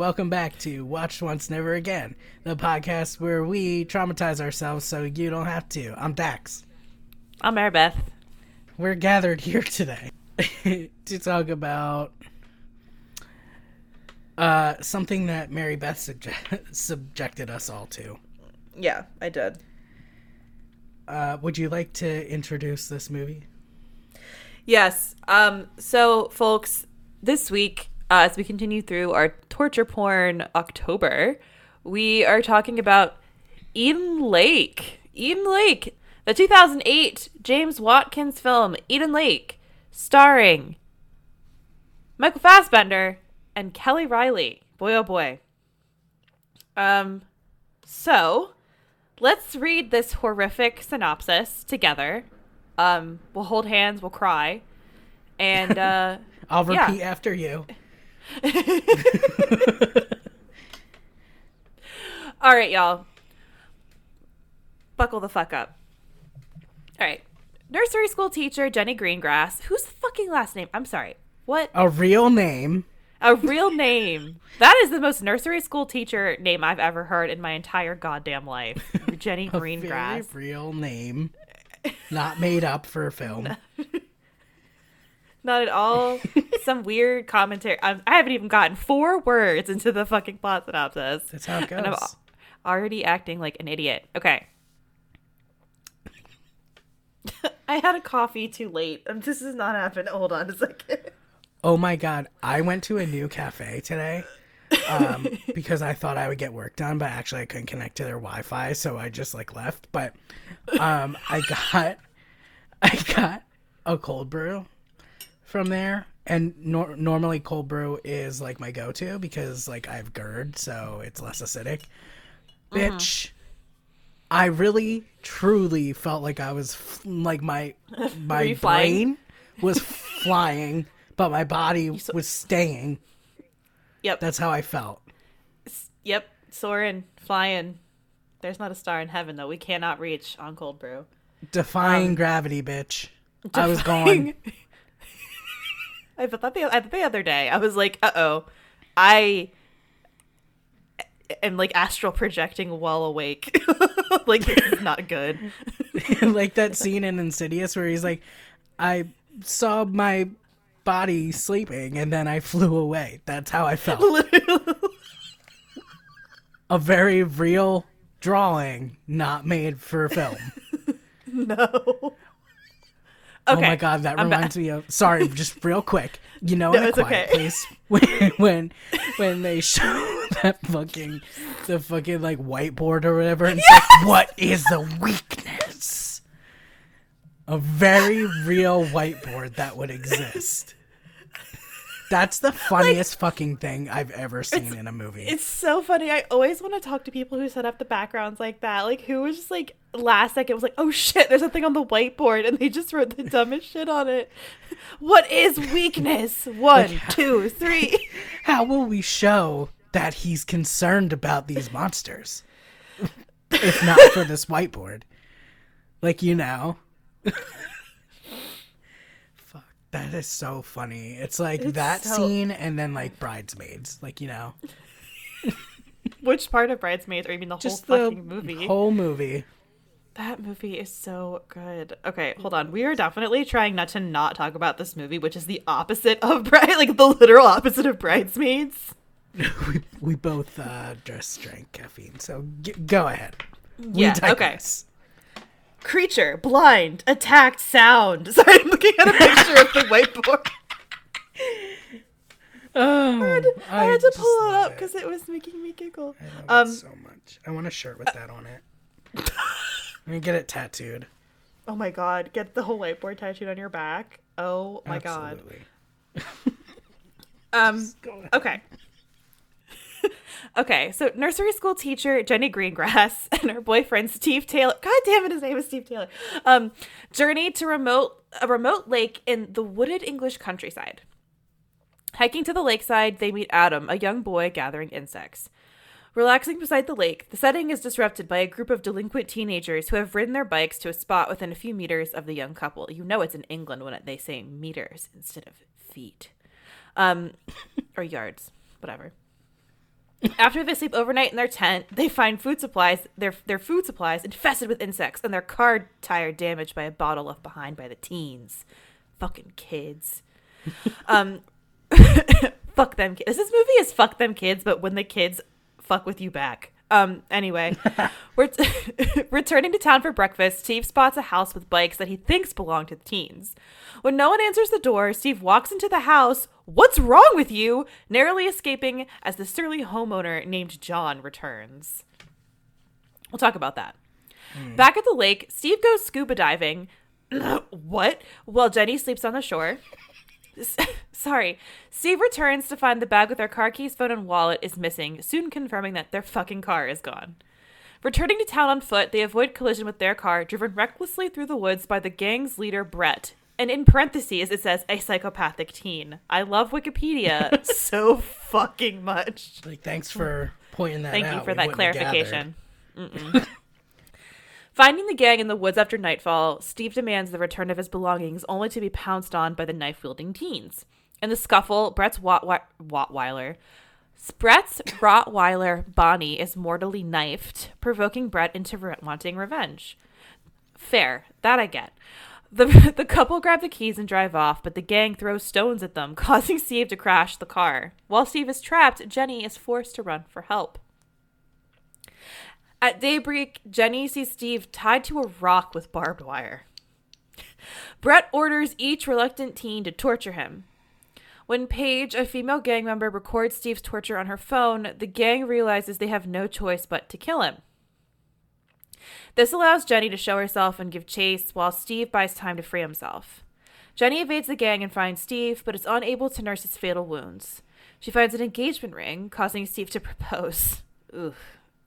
Hello, and welcome back to Watch Once Never Again, the podcast where we traumatize ourselves so you don't have to. I'm Dax. I'm Maribeth. We're gathered here today to talk about uh, something that Mary Beth subje- subjected us all to. Yeah, I did. Uh, would you like to introduce this movie? Yes. Um. So, folks, this week, uh, as we continue through our torture porn October, we are talking about Eden Lake. Eden Lake, the 2008 James Watkins film Eden Lake, starring Michael Fassbender and Kelly Reilly. Boy, oh boy. Um. So, let's read this horrific synopsis together. Um, we'll hold hands, we'll cry, and uh, I'll Yeah. repeat after you. all right, y'all, buckle the fuck up. All right, nursery school teacher Jenny Greengrass, whose fucking last name? I'm sorry, what? A real name. A real name? That is the most nursery school teacher name I've ever heard in my entire goddamn life. Jenny Greengrass. real name. Not made up for a film. Not at all. Some weird commentary. I'm, I haven't even gotten four words into the fucking plot synopsis. That's how it And I'm already acting like an idiot. Okay. I had a coffee too late. Um, this is not happening. Hold on a second. Oh my god, I went to a new cafe today um, because I thought I would get work done, but actually I couldn't connect to their Wi-Fi, so I just like left. But um, I got I got a cold brew from there, and nor- normally cold brew is like my go-to because like I have GERD, so it's less acidic. Mm-hmm. Bitch, I really truly felt like I was f- like my my flying? brain was flying, but my body was staying. Yep. That's how I felt. yep. Soaring, flying. There's not a star in heaven though. We cannot reach on cold brew. Defying um, gravity, bitch. I was going. I thought the I the other day I was like, uh oh, I am like astral projecting while awake. like this is not good. like that scene in Insidious where he's like, I saw my body sleeping and then I flew away. That's how I felt. A very real drawing, not made for film. no. Oh my god, that I'm reminds me of. Sorry, just real quick. You know, No, in a quiet okay. place when, when when they show that fucking the fucking like whiteboard or whatever, and it's like, what is the weakness? A very real whiteboard that would exist. That's the funniest fucking thing I've ever seen in a movie. It's so funny. I always want to talk to people who set up the backgrounds like that. Like who was just like last second was like, oh shit, there's a thing on the whiteboard, and they just wrote the dumbest shit on it. What is weakness? One, two, three. How will we show that he's concerned about these monsters? if not for this whiteboard. Like, you know. That is so funny. It's like that so- scene and then like bridesmaids. Like, you know. Which part of Bridesmaids, or even the Just whole the fucking movie? whole movie. That movie is so good. Okay, hold on. We are definitely trying not to not talk about this movie, which is the opposite of Bride, like the literal opposite of Bridesmaids. we, we both uh, just drank caffeine. So g- go ahead. We Yeah, okay. digress. Creature, blind, attacked, sound. Sorry, I'm looking at a picture of the whiteboard. Oh, I had to, I had to pull it up because it was making me giggle. I love Um, it so much. I want a shirt with that on it. Let me get it tattooed. Oh my god, get the whole whiteboard tattooed on your back. Oh my god. Um, Go okay. Okay, so nursery school teacher Jenny Greengrass and her boyfriend Steve Taylor. God damn it, his name is Steve Taylor. Um, journey to remote a remote lake in the wooded English countryside. Hiking to the lakeside, they meet Adam, a young boy gathering insects. Relaxing beside the lake, the setting is disrupted by a group of delinquent teenagers who have ridden their bikes to a spot within a few meters of the young couple. You know it's in England when they say meters instead of feet. Um, or yards. whatever. After they sleep overnight in their tent, they find food supplies, their their food supplies infested with insects, and their car tire damaged by a bottle left behind by the teens. Fucking kids. um, fuck them. Kids. This movie is fuck them kids, but when the kids fuck with you back. Um, anyway, we're t- returning to town for breakfast. Steve spots a house with bikes that he thinks belong to the teens. When no one answers the door, Steve walks into the house. What's wrong with you? Narrowly escaping as the surly homeowner named John returns. We'll talk about that. Back at the lake, Steve goes scuba diving. what? While Jenny sleeps on the shore. Sorry. Steve returns to find the bag with their car keys, phone, and wallet is missing, soon confirming that their fucking car is gone. Returning to town on foot, they avoid collision with their car, driven recklessly through the woods by the gang's leader, Brett. And in parentheses, it says a psychopathic teen. I love Wikipedia so fucking much. Like, thanks for pointing that Thank out. Thank you for We that clarification. Finding the gang in the woods after nightfall, Steve demands the return of his belongings, only to be pounced on by the knife wielding teens. In the scuffle, Brett's Wattwi- Wattweiler. Brett's Rottweiler Bonnie is mortally knifed, provoking Brett into re- wanting revenge. Fair, that I get. The, the couple grab the keys and drive off, but the gang throws stones at them, causing Steve to crash the car. While Steve is trapped, Jenny is forced to run for help. At daybreak, Jenny sees Steve tied to a rock with barbed wire. Brett orders each reluctant teen to torture him. When Paige, a female gang member, records Steve's torture on her phone, the gang realizes they have no choice but to kill him. This allows Jenny to show herself and give chase, while Steve buys time to free himself. Jenny evades the gang and finds Steve, but is unable to nurse his fatal wounds. She finds an engagement ring, causing Steve to propose. Ooh,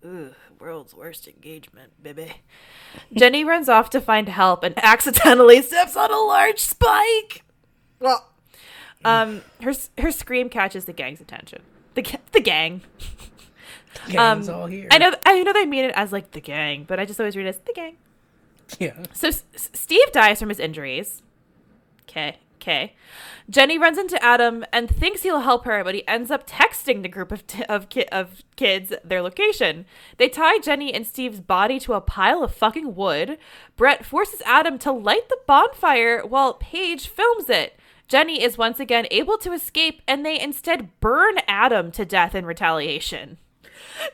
ooh, world's worst engagement, baby. Jenny runs off to find help and accidentally steps on a large spike. Well, um, her her scream catches the gang's attention. The the gang. The Gang's all here. I know I know they mean it as like the gang, but I just always read it as the gang. Yeah. So S- Steve dies from his injuries. Okay, okay. Jenny runs into Adam and thinks he'll help her, but he ends up texting the group of t- of ki- of kids their location. They tie Jenny and Steve's body to a pile of fucking wood. Brett forces Adam to light the bonfire while Paige films it. Jenny is once again able to escape, and they instead burn Adam to death in retaliation.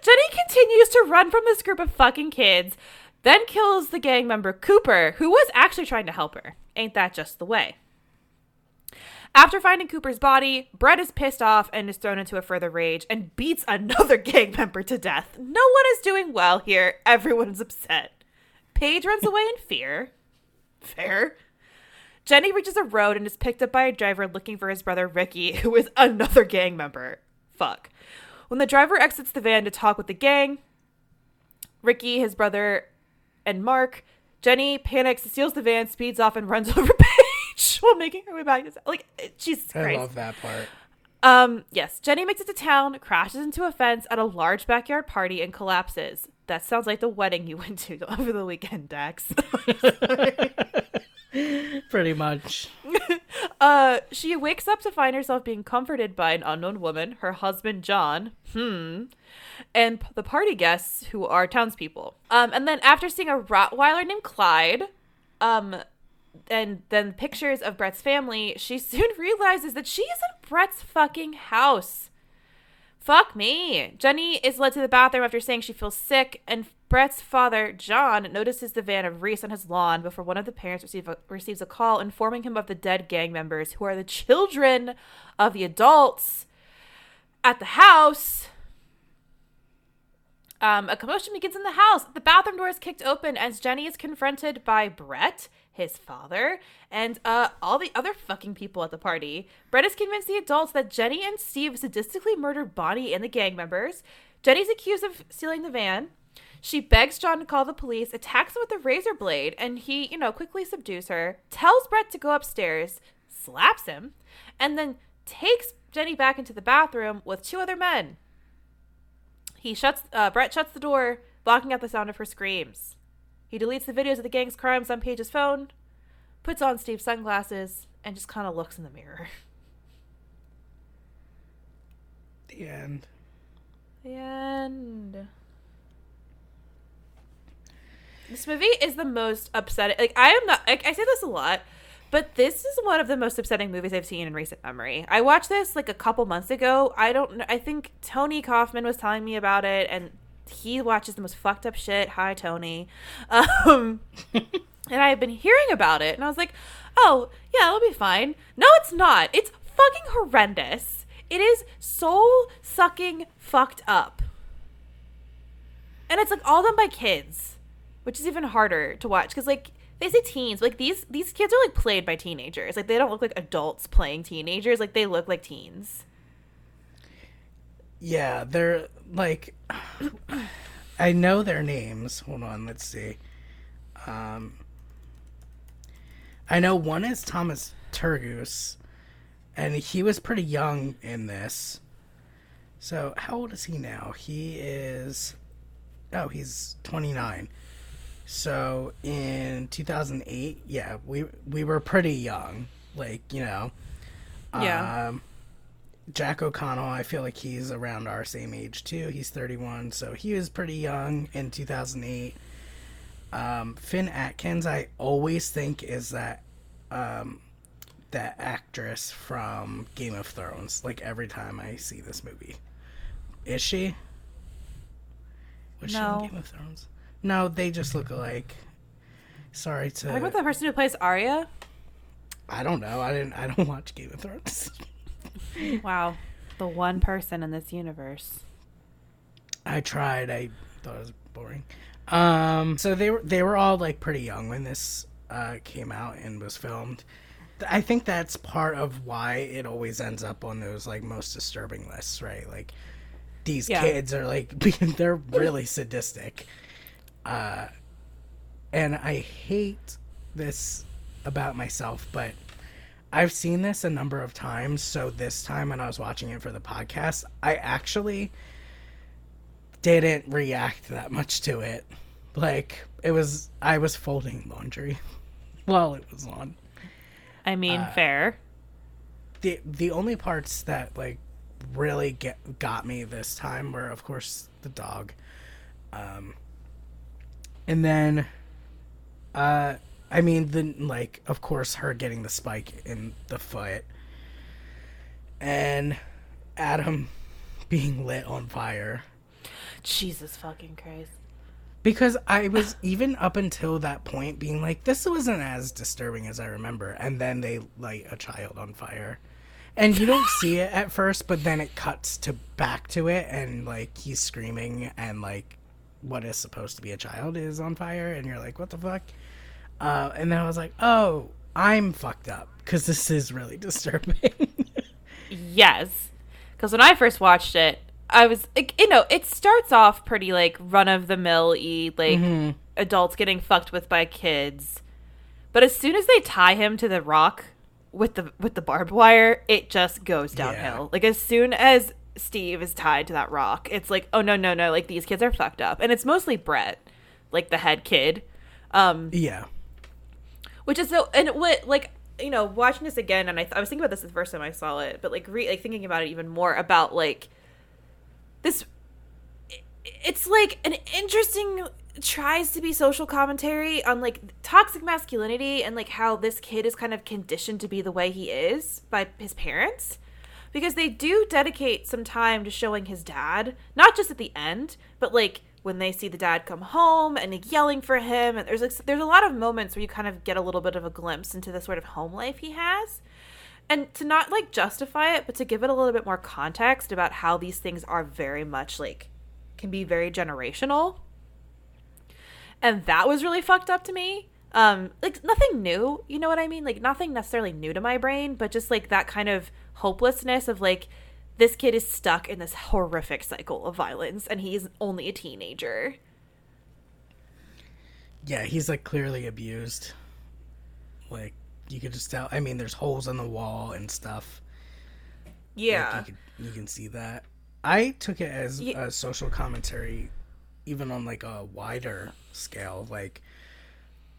Jenny continues to run from this group of fucking kids, then kills the gang member Cooper, who was actually trying to help her. Ain't that just the way? After finding Cooper's body, Brett is pissed off and is thrown into a further rage and beats another gang member to death. No one is doing well here. Everyone is upset. Paige runs away in fear. Fair. Jenny reaches a road and is picked up by a driver looking for his brother Ricky, who is another gang member. Fuck. When the driver exits the van to talk with the gang, Ricky, his brother, and Mark, Jenny panics, steals the van, speeds off, and runs over Paige while making her way back to like Jesus I Christ. love that part. Um, yes, Jenny makes it to town, crashes into a fence at a large backyard party, and collapses. That sounds like the wedding you went to over the weekend, Dax. Pretty much. Uh, she wakes up to find herself being comforted by an unknown woman, her husband John, hmm, and the party guests who are townspeople. Um, and then after seeing a Rottweiler named Clyde, um, and then pictures of Brett's family, she soon realizes that she is in Brett's fucking house. Fuck me. Jenny is led to the bathroom after saying she feels sick, and Brett's father, John, notices the van of Reese on his lawn before one of the parents receive a, receives a call informing him of the dead gang members, who are the children of the adults at the house. Um, a commotion begins in the house. The bathroom door is kicked open as Jenny is confronted by Brett, his father, and uh, all the other fucking people at the party. Brett is convinced the adults that Jenny and Steve sadistically murdered Bonnie and the gang members. Jenny's accused of stealing the van. She begs John to call the police, attacks him with a razor blade, and he, you know, quickly subdues her, tells Brett to go upstairs, slaps him, and then takes Jenny back into the bathroom with two other men. He shuts. Uh, Brett shuts the door, blocking out the sound of her screams. He deletes the videos of the gang's crimes on Paige's phone, puts on Steve's sunglasses, and just kind of looks in the mirror. The end. The end. This movie is the most upsetting. Like I am not. Like, I say this a lot, but this is one of the most upsetting movies I've seen in recent memory. I watched this like a couple months ago. I don't. know. I think Tony Kaufman was telling me about it, and he watches the most fucked up shit. Hi, Tony. Um, and I have been hearing about it, and I was like, oh yeah, it'll be fine. No, it's not. It's fucking horrendous. It is soul sucking fucked up. And it's like all done by kids, which is even harder to watch because like they say teens, like these these kids are like played by teenagers. Like they don't look like adults playing teenagers. Like they look like teens. Yeah, they're like I know their names. Hold on, let's see. Um I know one is Thomas Turgoose and he was pretty young in this. So, how old is he now? He is Oh, he's 29. So, in 2008, yeah, we we were pretty young. Like, you know. Yeah. Um Jack O'Connell, I feel like he's around our same age too. He's 31, so he was pretty young in 2008. Um, Finn Atkins, I always think is that um, that actress from Game of Thrones. Like every time I see this movie, is she? Was No. she in Game of Thrones? No, they just look alike. Sorry to. Talk about the person who plays Arya. I don't know. I didn't. I don't watch Game of Thrones. Wow, the one person in this universe. I tried. I thought it was boring. Um, so they were they were all like pretty young when this uh, came out and was filmed. I think that's part of why it always ends up on those like most disturbing lists, right? Like these Yeah. kids are like they're really sadistic. Uh, and I hate this about myself, but I've seen this a number of times. So this time when I was watching it for the podcast, I actually didn't react that much to it. Like it was, I was folding laundry while it was on. I mean, Uh, fair. the The only parts that like really get got me this time were, of course, the dog, um, and then, uh, I mean, the like, of course, her getting the spike in the foot, and Adam being lit on fire. Jesus fucking Christ. Because I was even up until that point being like, this wasn't as disturbing as I remember. And then they light a child on fire. And you don't see it at first, but then it cuts to back to it and like he's screaming and like what is supposed to be a child is on fire and you're like, what the fuck? Uh, and then I was like, oh, I'm fucked up because this is really disturbing. Yes. Because when I first watched it, I was, like, you know, it starts off pretty like run of the mill y, like adults getting fucked with by kids. But as soon as they tie him to the rock with the with the barbed wire, it just goes downhill. Like as soon as Steve is tied to that rock, it's like, oh no, no, no, like these kids are fucked up. And it's mostly Brett, like the head kid. Um, yeah. Which is so and what like you know watching this again and I, I was thinking about this the first time i saw it but like re like thinking about it even more about like this it's like an interesting tries to be social commentary on like toxic masculinity and like how this kid is kind of conditioned to be the way he is by his parents. Because they do dedicate some time to showing his dad not just at the end but like when they see the dad come home and like, yelling for him and there's like there's a lot of moments where you kind of get a little bit of a glimpse into the sort of home life he has. And to not like justify it but to give it a little bit more context about how these things are very much like can be very generational. And that was really fucked up to me. Um like nothing new you know what i mean? Like nothing necessarily new to my brain but just like that kind of hopelessness of like this kid is stuck in this horrific cycle of violence and he's only a teenager Yeah, he's like clearly abused. Like you could just tell. I mean, there's holes in the wall and stuff. Like, yeah you, could, you can see that. I took it as Ye- a social commentary, even on like a wider scale. Like,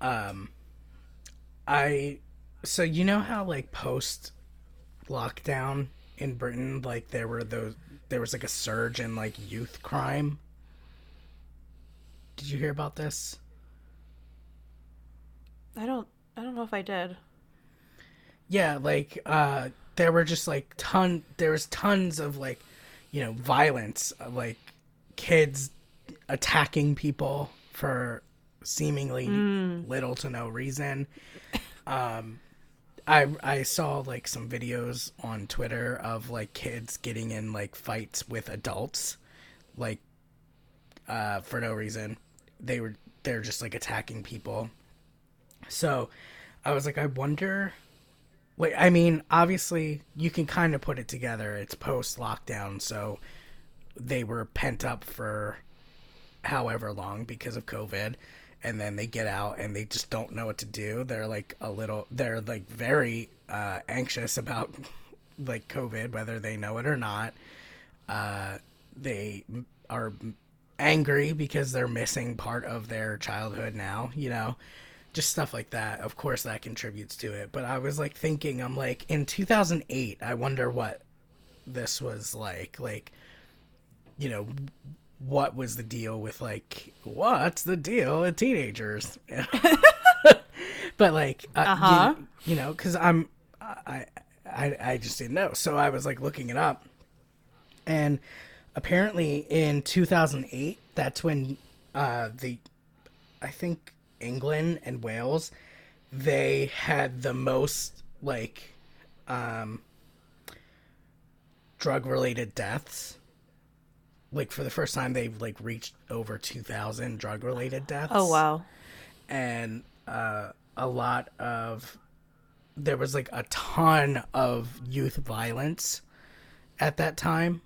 um, I so you know how like post lockdown in Britain, like there were those there was like a surge in like youth crime. Did you hear about this? I don't. I don't know if I did. Yeah, like uh there were just like ton there was tons of like you know violence uh, like kids attacking people for seemingly little to no reason um i i saw like some videos on twitter of like kids getting in like fights with adults like uh for no reason. They were they're just like attacking people. So i was like i wonder Wait, I mean, obviously, you can kind of put it together. It's post lockdown, so they were pent up for however long because of COVID, and then they get out and they just don't know what to do. They're like a little, they're like very uh, anxious about like COVID, whether they know it or not. Uh, they are angry because they're missing part of their childhood now, you know just stuff like that. Of course, that contributes to it. But I was like thinking, I'm like, in 2008, I wonder what this was like. Like, you know, what was the deal with like, what's the deal with teenagers? but like, uh, Uh-huh. you, you know, because I'm, I, I, I just didn't know. So I was like looking it up, and apparently in 2008, that's when uh, the, I think England and Wales, they had the most like um drug related deaths. Like for the first time they've like reached over 2000 drug related deaths. Oh wow. And uh a lot of there was like a ton of youth violence at that time.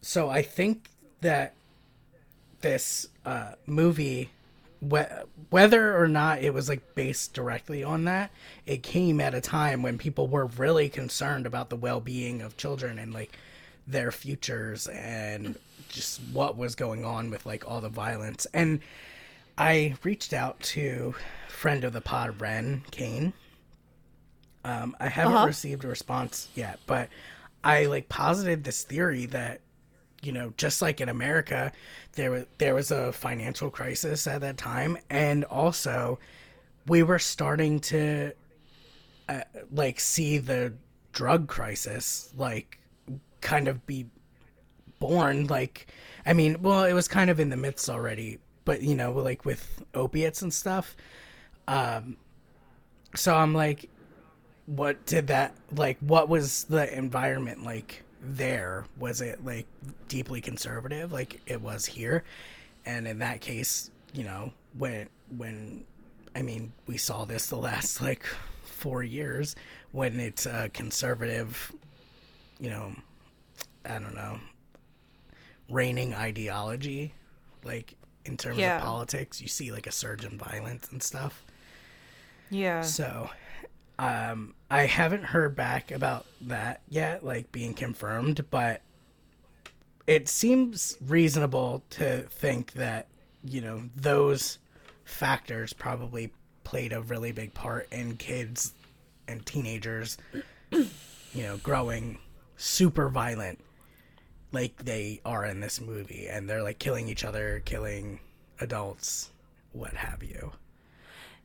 So I think that this uh, movie, whether or not it was like based directly on that, it came at a time when people were really concerned about the well-being of children and like their futures and just what was going on with like all the violence. And I reached out to friend of the pod, Ren Kane. Um, I haven't Uh-huh. received a response yet, but I like posited this theory that you know, just like in America, there was there was a financial crisis at that time, and also we were starting to uh, like see the drug crisis like kind of be born. Like, I mean, well, it was kind of in the midst already, but you know, like with opiates and stuff. Um, so I'm like, what did that like? What was the environment like? there was it like deeply conservative like it was here and in that case you know when when i mean we saw this the last like four years when it's a conservative you know i don't know reigning ideology like in terms Yeah. of politics you see like a surge in violence and stuff Yeah. so, um, I haven't heard back about that yet, like being confirmed, but it seems reasonable to think that, you know, those factors probably played a really big part in kids and teenagers, you know, growing super violent like they are in this movie. And they're like killing each other, killing adults, what have you.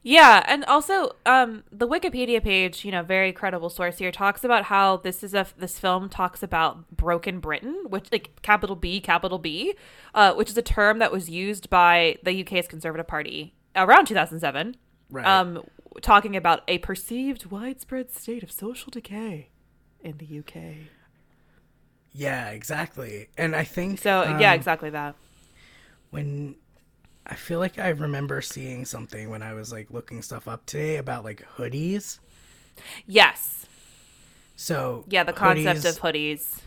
Yeah, and also um, the Wikipedia page, you know, very credible source here, talks about how this is a this film talks about broken Britain, which like capital B, capital B, uh, which is a term that was used by the UK's Conservative Party around 2007, Right. um, talking about a perceived widespread state of social decay in the UK. Yeah, exactly. And I think So yeah, um, exactly that. when I feel like I remember seeing something when I was like looking stuff up today about like hoodies. Yes, So yeah, the concept hoodies- of hoodies.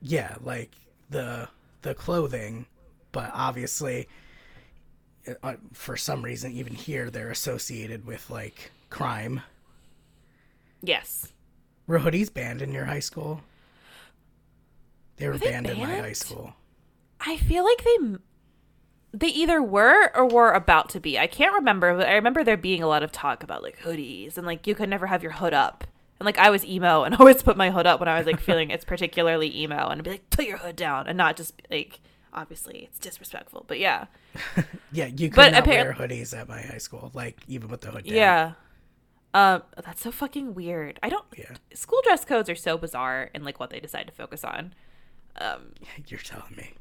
yeah, like the the clothing, but obviously uh, for some reason even here they're associated with like crime. Yes. Were hoodies banned in your high school? They were, they banned, in my high school. I feel like they they either were or were about to be. I can't remember, but I remember there being a lot of talk about like hoodies and like you could never have your hood up And like I was emo and always put my hood up when I was like feeling it's particularly emo and I'd be like, put your hood down and not just like obviously it's disrespectful. But yeah. yeah, you could But not appar- wear hoodies at my high school, like even with the hood down. Yeah. Um that's so fucking weird. I don't Yeah. school dress codes are so bizarre in like what they decide to focus on. Um You're telling me.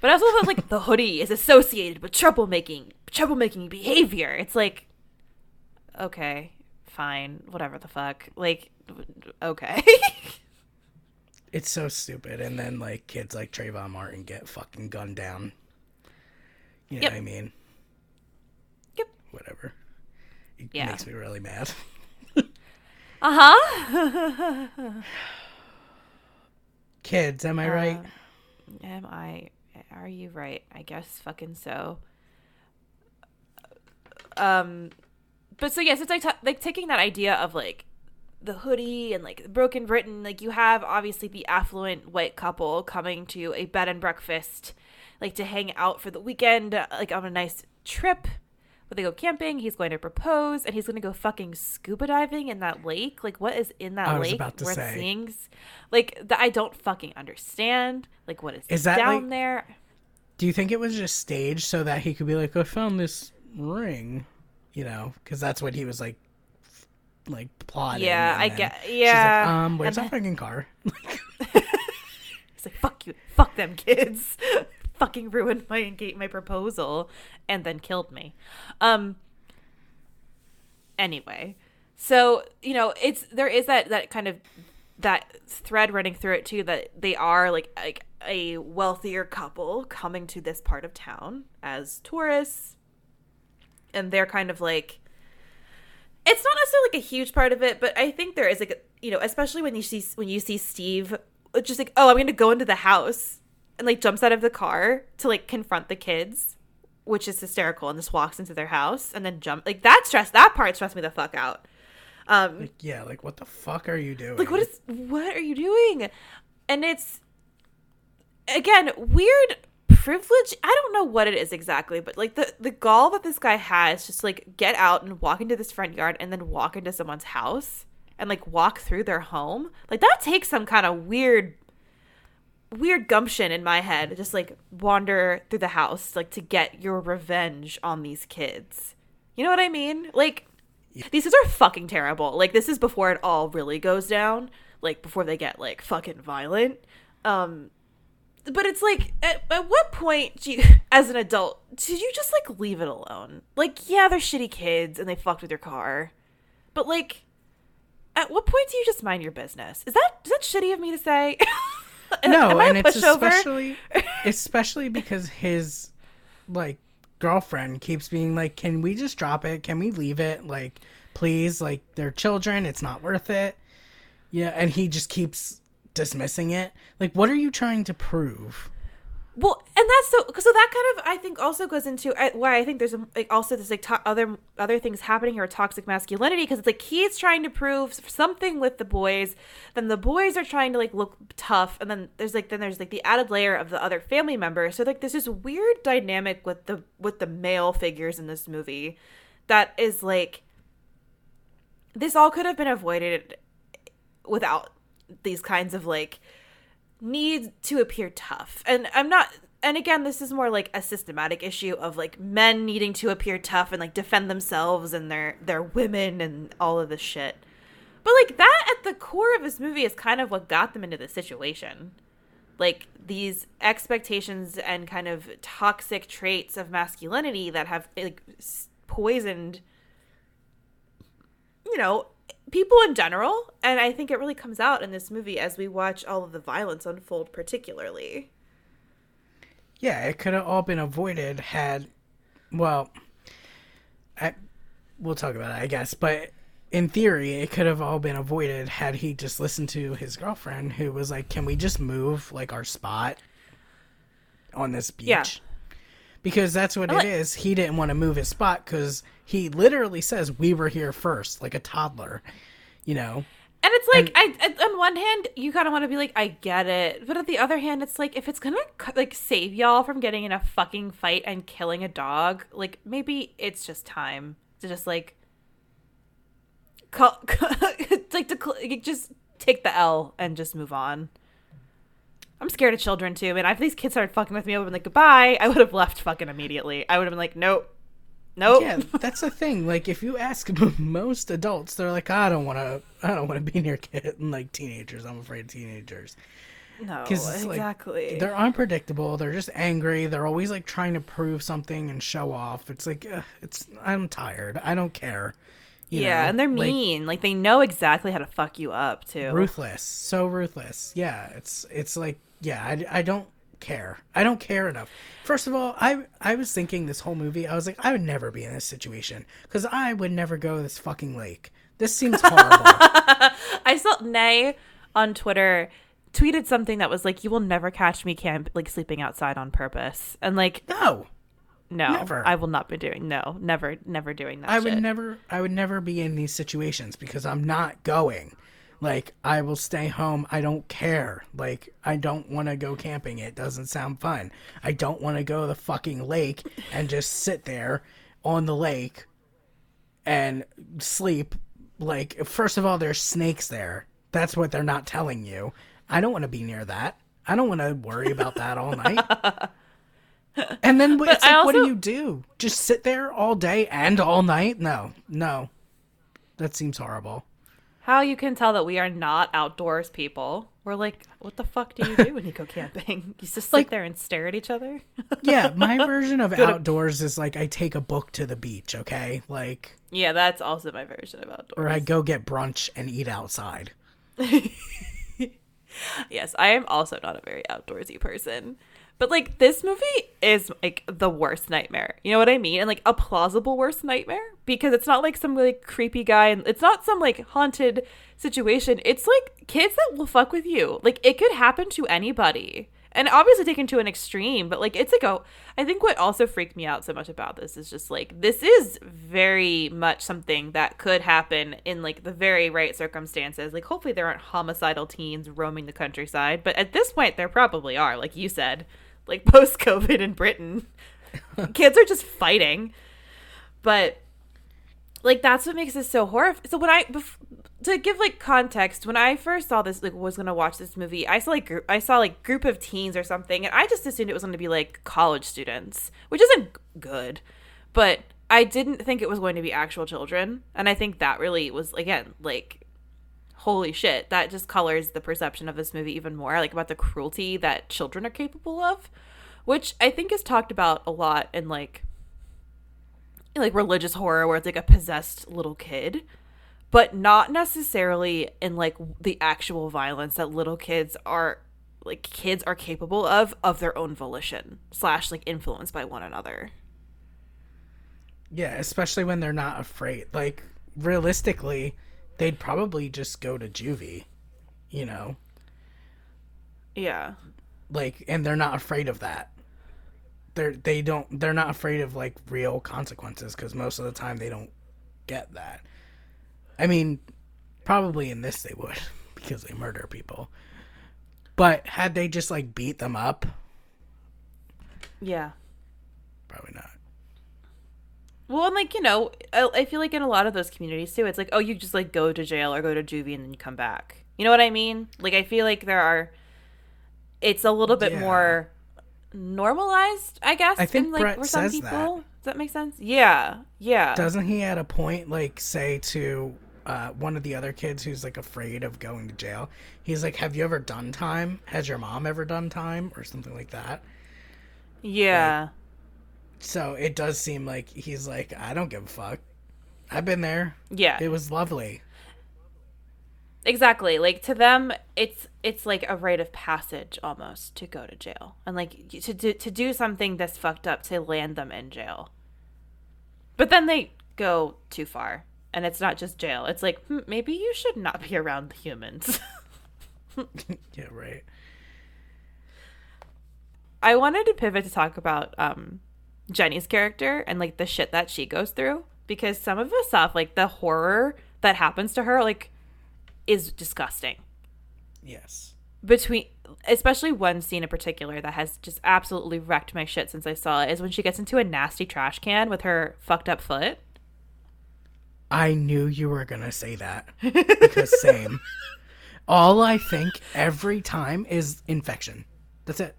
But I also felt like the hoodie is associated with troublemaking, troublemaking behavior. It's like, okay, fine, whatever the fuck. Like, okay. It's so stupid. And then like kids like Trayvon Martin get fucking gunned down. You know Yep. what I mean? Yep. Whatever. It Yeah. makes me really mad. Uh huh. Kids, am I right? Am I? Are you right? I guess fucking so. Um, but so yes, it's like t- like taking that idea of like the hoodie and like broken Britain. Like you have obviously the affluent white couple coming to a bed and breakfast, like to hang out for the weekend, uh, like on a nice trip. Where they go camping, he's going to propose, and he's going to go fucking scuba diving in that lake. Like, what is in that I was lake about to where say. sings? Like, that I don't fucking understand. Like, what is, Is that, down like- there? Do you think it was just staged so that he could be like, I found this ring? You know, because that's what he was like, f- like plotting. Yeah, I get- she's like, yeah. um, where's And that fucking car? He's like, fuck you, fuck them kids. fucking ruined my my proposal and then killed me. Um anyway. So, you know, it's there is that that kind of that thread running through it too that they are like like a wealthier couple coming to this part of town as tourists and they're kind of like it's not necessarily like a huge part of it, but I think there is like you know, especially when you see when you see Steve just like, oh, I'm going to go into the house and like jumps out of the car to like confront the kids, which is hysterical, and just walks into their house and then jump like that stress that part stressed me the fuck out. Um, like, yeah, like what the fuck are you doing? like what is what are you doing? And it's again weird privilege. I don't know what it is exactly, but like the the gall that this guy has, just like get out and walk into this front yard and then walk into someone's house and like walk through their home. Like that takes some kind of weird weird gumption in my head just like wander through the house like to get your revenge on these kids. You know what i mean? Like these kids are fucking terrible. Like this is before it all really goes down like before they get like fucking violent. Um but it's like at, at what point do you as an adult did you just like leave it alone? Like yeah they're shitty kids and they fucked with your car but like at what point do you just mind your business? Is that is that shitty of me to say no, Am I a and it's pushover? especially especially because his like girlfriend keeps being like, "Can we just drop it? Can we leave it? Like, please, like they're children. It's not worth it." Yeah, and he just keeps dismissing it. Like, what are you trying to prove? Well, and that's so so that kind of I think also goes into uh, why I think there's a, like also this like to- other other things happening here toxic masculinity because it's like he's trying to prove something with the boys, then the boys are trying to like look tough, and then there's like then there's like the added layer of the other family members. So like there's this weird dynamic with the with the male figures in this movie that is like this all could have been avoided without these kinds of like need to appear tough. And I'm not and again, this is more like a systematic issue of like men needing to appear tough and like defend themselves and their their women and all of this shit. But like that at the core of this movie is kind of what got them into this situation. Like these expectations and kind of toxic traits of masculinity that have like poisoned you know, people in general. And I think it really comes out in this movie as we watch all of the violence unfold, particularly. Yeah, it could have all been avoided had, well, I, we'll talk about it, I guess. But in theory, it could have all been avoided had he just listened to his girlfriend, who was like, "Can we just move like our spot on this beach?" Yeah. Because that's what like- it is. He didn't want to move his spot because he literally says, "We were here first, like a toddler," you know. And it's like, I, I on one hand, you kind of want to be like, I get it, but on the other hand, it's like if it's gonna like save y'all from getting in a fucking fight and killing a dog, like maybe it's just time to just like call, like to just take the L and just move on. I'm scared of children too, and if these kids started fucking with me, I would have been like, goodbye. I would have left fucking immediately. I would have been like, nope, nope. Yeah, that's the thing. Like, if you ask most adults, they're like, I don't want to. I don't want to be near kid and like teenagers. I'm afraid of teenagers. no, it's, like, exactly. They're unpredictable. They're just angry. They're always like trying to prove something and show off. It's like, uh, it's. I'm tired. I don't care. You yeah, know? and they're Like, mean. Like, they know exactly how to fuck you up too. ruthless. So ruthless. Yeah, it's it's like yeah. I, I don't care. I don't care enough. First of all, I I was thinking this whole movie. I was like, I would never be in this situation because I would never go to this fucking lake. This seems horrible. I saw Nay on Twitter tweeted something that was like, "You will never catch me camp like sleeping outside on purpose," and like, no. no, Never. I will not be doing. No, never, never doing that. I would never I would never be in these situations because I'm not going. Like I will stay home. I don't care. Like I don't want to go camping. It doesn't sound fun. I don't want to go to the fucking lake and just sit there on the lake and sleep. Like first of all there's snakes there. That's what they're not telling you. I don't want to be near that. I don't want to worry about that all night. And then like, what do you do? Just sit there all day and all night? No, no. That seems horrible. How you can tell that we are not outdoors people? We're like, what the fuck do you do when you go camping? You just sit Like- there and stare at each other. Yeah, my version of outdoors is like I take a book to the beach, okay? Like, yeah, that's also my version of outdoors. or I go get brunch and eat outside. Yes, I am also not a very outdoorsy person. But like this movie is like the worst nightmare. You know what I mean? And like a plausible worst nightmare because it's not like some like creepy guy and it's not some like haunted situation. It's like kids that will fuck with you. Like it could happen to anybody. And obviously taken to an extreme, but like it's like a I think what also freaked me out so much about this is just like this is very much something that could happen in like the very right circumstances. Like hopefully there aren't homicidal teens roaming the countryside, but at this point there probably are, like you said. Like post COVID in Britain. Kids are just fighting. But like that's what makes this so horrifying. So when I bef- to give like context, when I first saw this, like was gonna watch this movie, I saw like gr- I saw like group of teens or something, and I just assumed it was gonna be like college students, which isn't good, but I didn't think it was going to be actual children, and I think that really was again like holy shit that just colors the perception of this movie even more like about the cruelty that children are capable of which i think is talked about a lot in like like religious horror where it's like a possessed little kid but not necessarily in like the actual violence that little kids are like kids are capable of of their own volition slash like influenced by one another Yeah, especially when they're not afraid. Like, realistically, they'd probably just go to juvie, you know? yeah Like, and they're not afraid of that. They're, they don't, they're not afraid of, like, real consequences because most of the time they don't get that. I mean, probably in this they would because they murder people. But had they just, like, beat them up, yeah probably not. Well, and like you know, I, I feel like in a lot of those communities too, it's like oh, you just like go to jail or go to juvie and then you come back. You know what I mean? Like I feel like there are, it's a little bit Yeah. more normalized, I guess. I think in, like, Brett for some says people. that. Does that make sense? Yeah, yeah. Doesn't he at a point like say to uh, one of the other kids who's like afraid of going to jail? He's like, "Have you ever done time? Has your mom ever done time, or something like that?" yeah, So it does seem like he's like, "I don't give a fuck. I've been there. yeah. It was lovely." exactly. Like to them, it's it's like a rite of passage almost to go to jail and like to do to do something that's fucked up to land them in jail. But then they go too far, and it's not just jail. It's like hmm, maybe you should not be around the humans. Yeah, right. I wanted to pivot to talk about um, Jenny's character and like the shit that she goes through because some of the stuff, like the horror that happens to her, like is disgusting. Yes. between especially one scene in particular that has just absolutely wrecked my shit since I saw it is when she gets into a nasty trash can with her fucked up foot. I knew you were gonna say that because same. All I think every time is infection. That's it.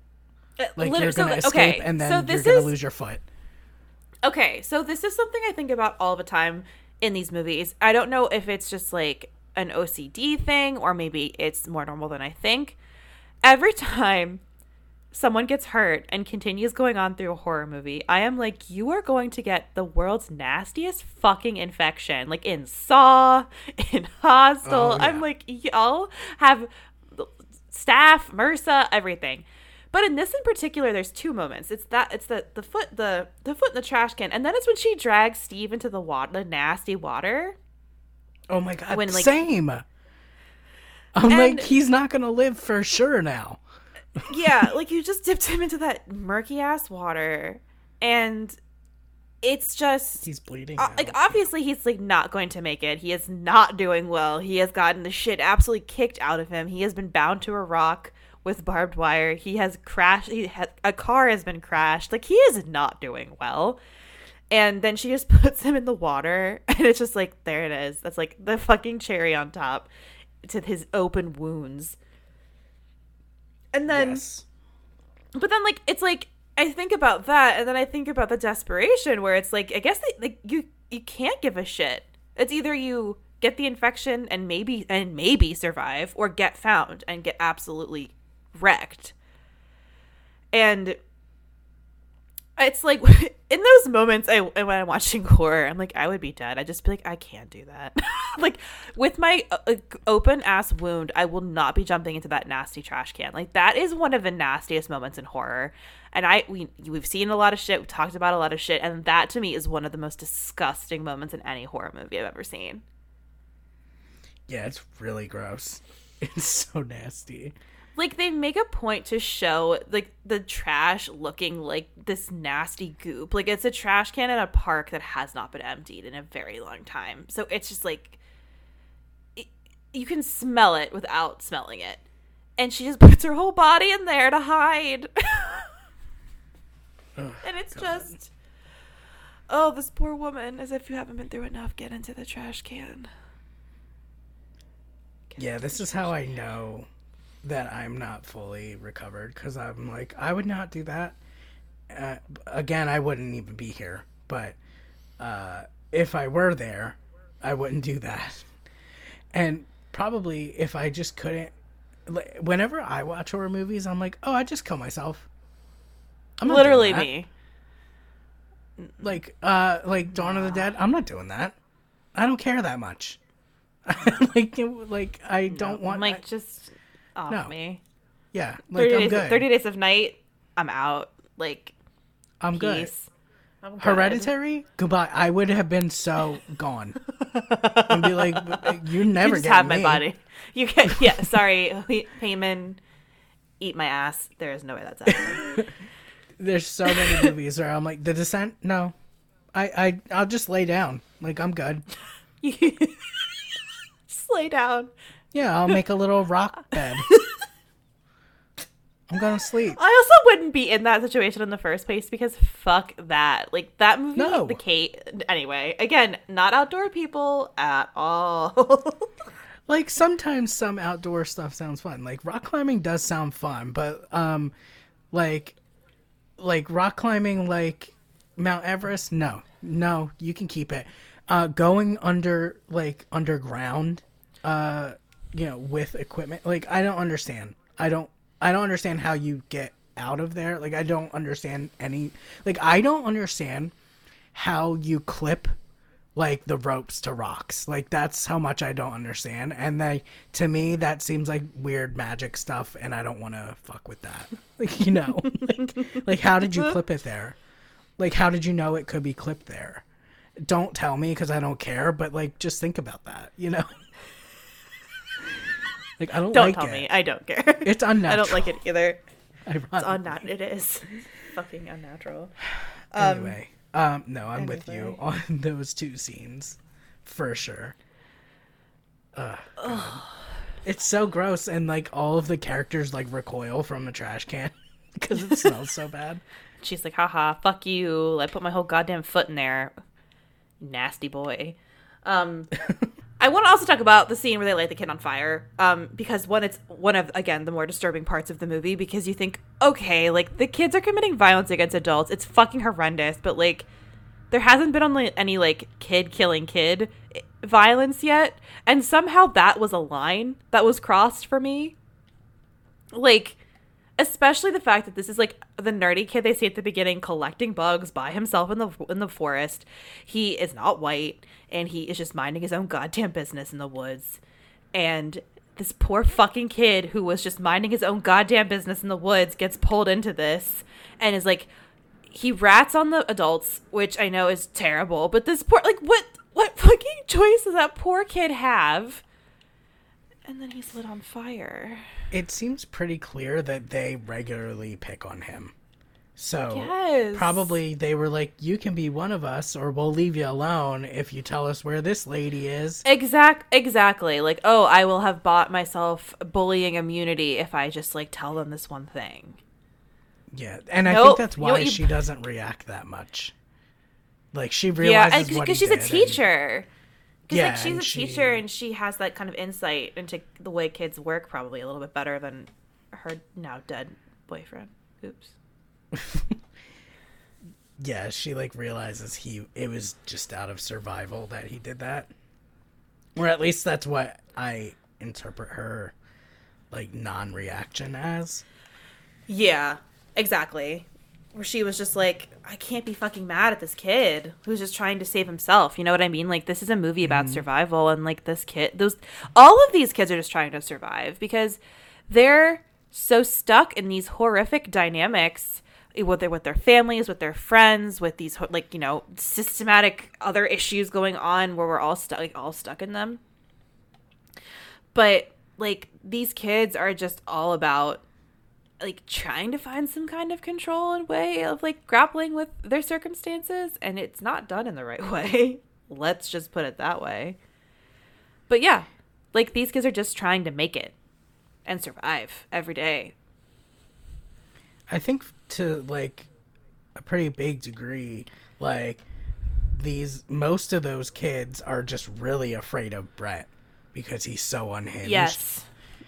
Uh, like Lit- you're gonna like, escape okay, and then so you're gonna is- lose your foot. Okay, so this is something I think about all the time in these movies. I don't know if it's just like an OCD thing or maybe it's more normal than I think. Every time someone gets hurt and continues going on through a horror movie, I am like, you are going to get the world's nastiest fucking infection. Like in Saw, in Hostel. Oh, yeah. I'm like, y'all have staph, MRSA, everything. But in this in particular, there's two moments. It's that it's the the foot the the foot in the trash can, and then it's when she drags Steve into the water, the nasty water. Oh my god, When, like- same. I'm And- like, he's not gonna live for sure now. Yeah, like you just dipped him into that murky ass water, and it's just He's bleeding. uh, like obviously he's like not going to make it. He is not doing well. He has gotten the shit absolutely kicked out of him. He has been bound to a rock with barbed wire. He has crashed. He has, a car has been crashed. Like he is not doing well. And then she just puts him in the water, and it's just like there it is. That's like the fucking cherry on top to his open wounds. And then yes. but then like it's like I think about that and then I think about the desperation where it's like I guess they, like you you can't give a shit. It's either you get the infection and maybe and maybe survive or get found and get absolutely wrecked. And it's like in those moments I when I'm watching horror, I'm like I would be dead. I just be like I can't do that. like with my uh, open ass wound, I will not be jumping into that nasty trash can. Like that is one of the nastiest moments in horror. And I we we've seen a lot of shit, we've talked about a lot of shit, and that to me is one of the most disgusting moments in any horror movie I've ever seen. Yeah, it's really gross. It's so nasty. Like they make a point to show like the trash looking like this nasty goop. Like it's a trash can in a park that has not been emptied in a very long time. So it's just like it, you can smell it without smelling it. And she just puts her whole body in there to hide. Ugh, and it's God. just oh this poor woman as if you haven't been through enough get into the trash can. Get Yeah, this is how I know that I'm not fully recovered because I'm like, I would not do that. Uh, again, I wouldn't even be here. But uh, if I were there, I wouldn't do that. And probably if I just couldn't, like, whenever I watch horror movies, I'm like, oh, I just kill myself. I'm literally me Like, uh, like Dawn of the Dead. I'm not doing that. I don't care that much. like, like I don't want. I'm like just off No. me yeah, like 30 I'm days, good. 30 days of night i'm out like I'm good. I'm good. Hereditary, goodbye. I would have been so gone. and be like, uh, you never you just get have my me. body you can't. yeah sorry payman eat my ass there is no way that's happening There's so many movies where I'm like, The Descent. No, I, I, I'll just lay down. Like I'm good. just lay down Yeah, I'll make a little rock bed. I'm gonna sleep. I also wouldn't be in that situation in the first place because fuck that. Like that movie, No. The Kate. Anyway, again, not outdoor people at all. Like sometimes some outdoor stuff sounds fun. Like rock climbing does sound fun, but um, like, like rock climbing, like Mount Everest. No, no, you can keep it. Uh, going under like underground, uh, you know, with equipment. Like I don't understand. I don't. I don't understand how you get out of there. Like I don't understand any. Like I don't understand how you clip like the ropes to rocks. Like that's how much I don't understand. And they to me that seems like weird magic stuff and I don't want to fuck with that. Like you know, like, like how did you uh-huh. clip it there? Like how did you know it could be clipped there? Don't tell me cuz I don't care, but like just think about that, you know? like I don't, don't like tell it. me. I don't care. It's unnatural. I don't like it either. Ironic. It's unnatural. It is fucking unnatural. Um, anyway, um, no, I'm with you on those two scenes for sure. Ugh, it's so gross, and like all of the characters like recoil from the trash can because it smells so bad. She's like, haha, fuck you. I put my whole goddamn foot in there. Nasty boy. Um, I want to also talk about the scene where they light the kid on fire, um, because one, it's one of again the more disturbing parts of the movie because you think, okay, like the kids are committing violence against adults, it's fucking horrendous, but like there hasn't been only any like kid killing kid violence yet, and somehow that was a line that was crossed for me. Like especially the fact that this is like the nerdy kid they see at the beginning collecting bugs by himself in the in the forest. He is not white and he is just minding his own goddamn business in the woods. And this poor fucking kid who was just minding his own goddamn business in the woods gets pulled into this and is like he rats on the adults, which I know is terrible, but this poor like what what fucking choice does that poor kid have? And then he's lit on fire it seems pretty clear that they regularly pick on him. So yes. probably they were like, "You can be one of us, or we'll leave you alone if you tell us where this lady is." Exact, exactly. Like, oh, I will have bought myself bullying immunity if I just like tell them this one thing. Yeah, and I think that's why you she doesn't react that much. Like she realizes yeah, because she's a teacher. And yeah, like she's a she... teacher and she has that kind of insight into the way kids work probably a little bit better than her now dead boyfriend. Oops. yeah, she like realizes he it was just out of survival that he did that. Or at least that's what I interpret her like non-reaction as. Yeah, exactly where she was just like, I can't be fucking mad at this kid who's just trying to save himself. You know what I mean? Like this is a movie about mm-hmm. survival and like this kid those all of these kids are just trying to survive because they're so stuck in these horrific dynamics with their with their families, with their friends, with these like, you know, systematic other issues going on where we're all stuck like all stuck in them. But like these kids are just all about like trying to find some kind of control and way of like grappling with their circumstances and it's not done in the right way. Let's just put it that way. But yeah, like these kids are just trying to make it and survive every day. I think to like a pretty big degree, like these most of those kids are just really afraid of Brett because he's so unhinged. Yes.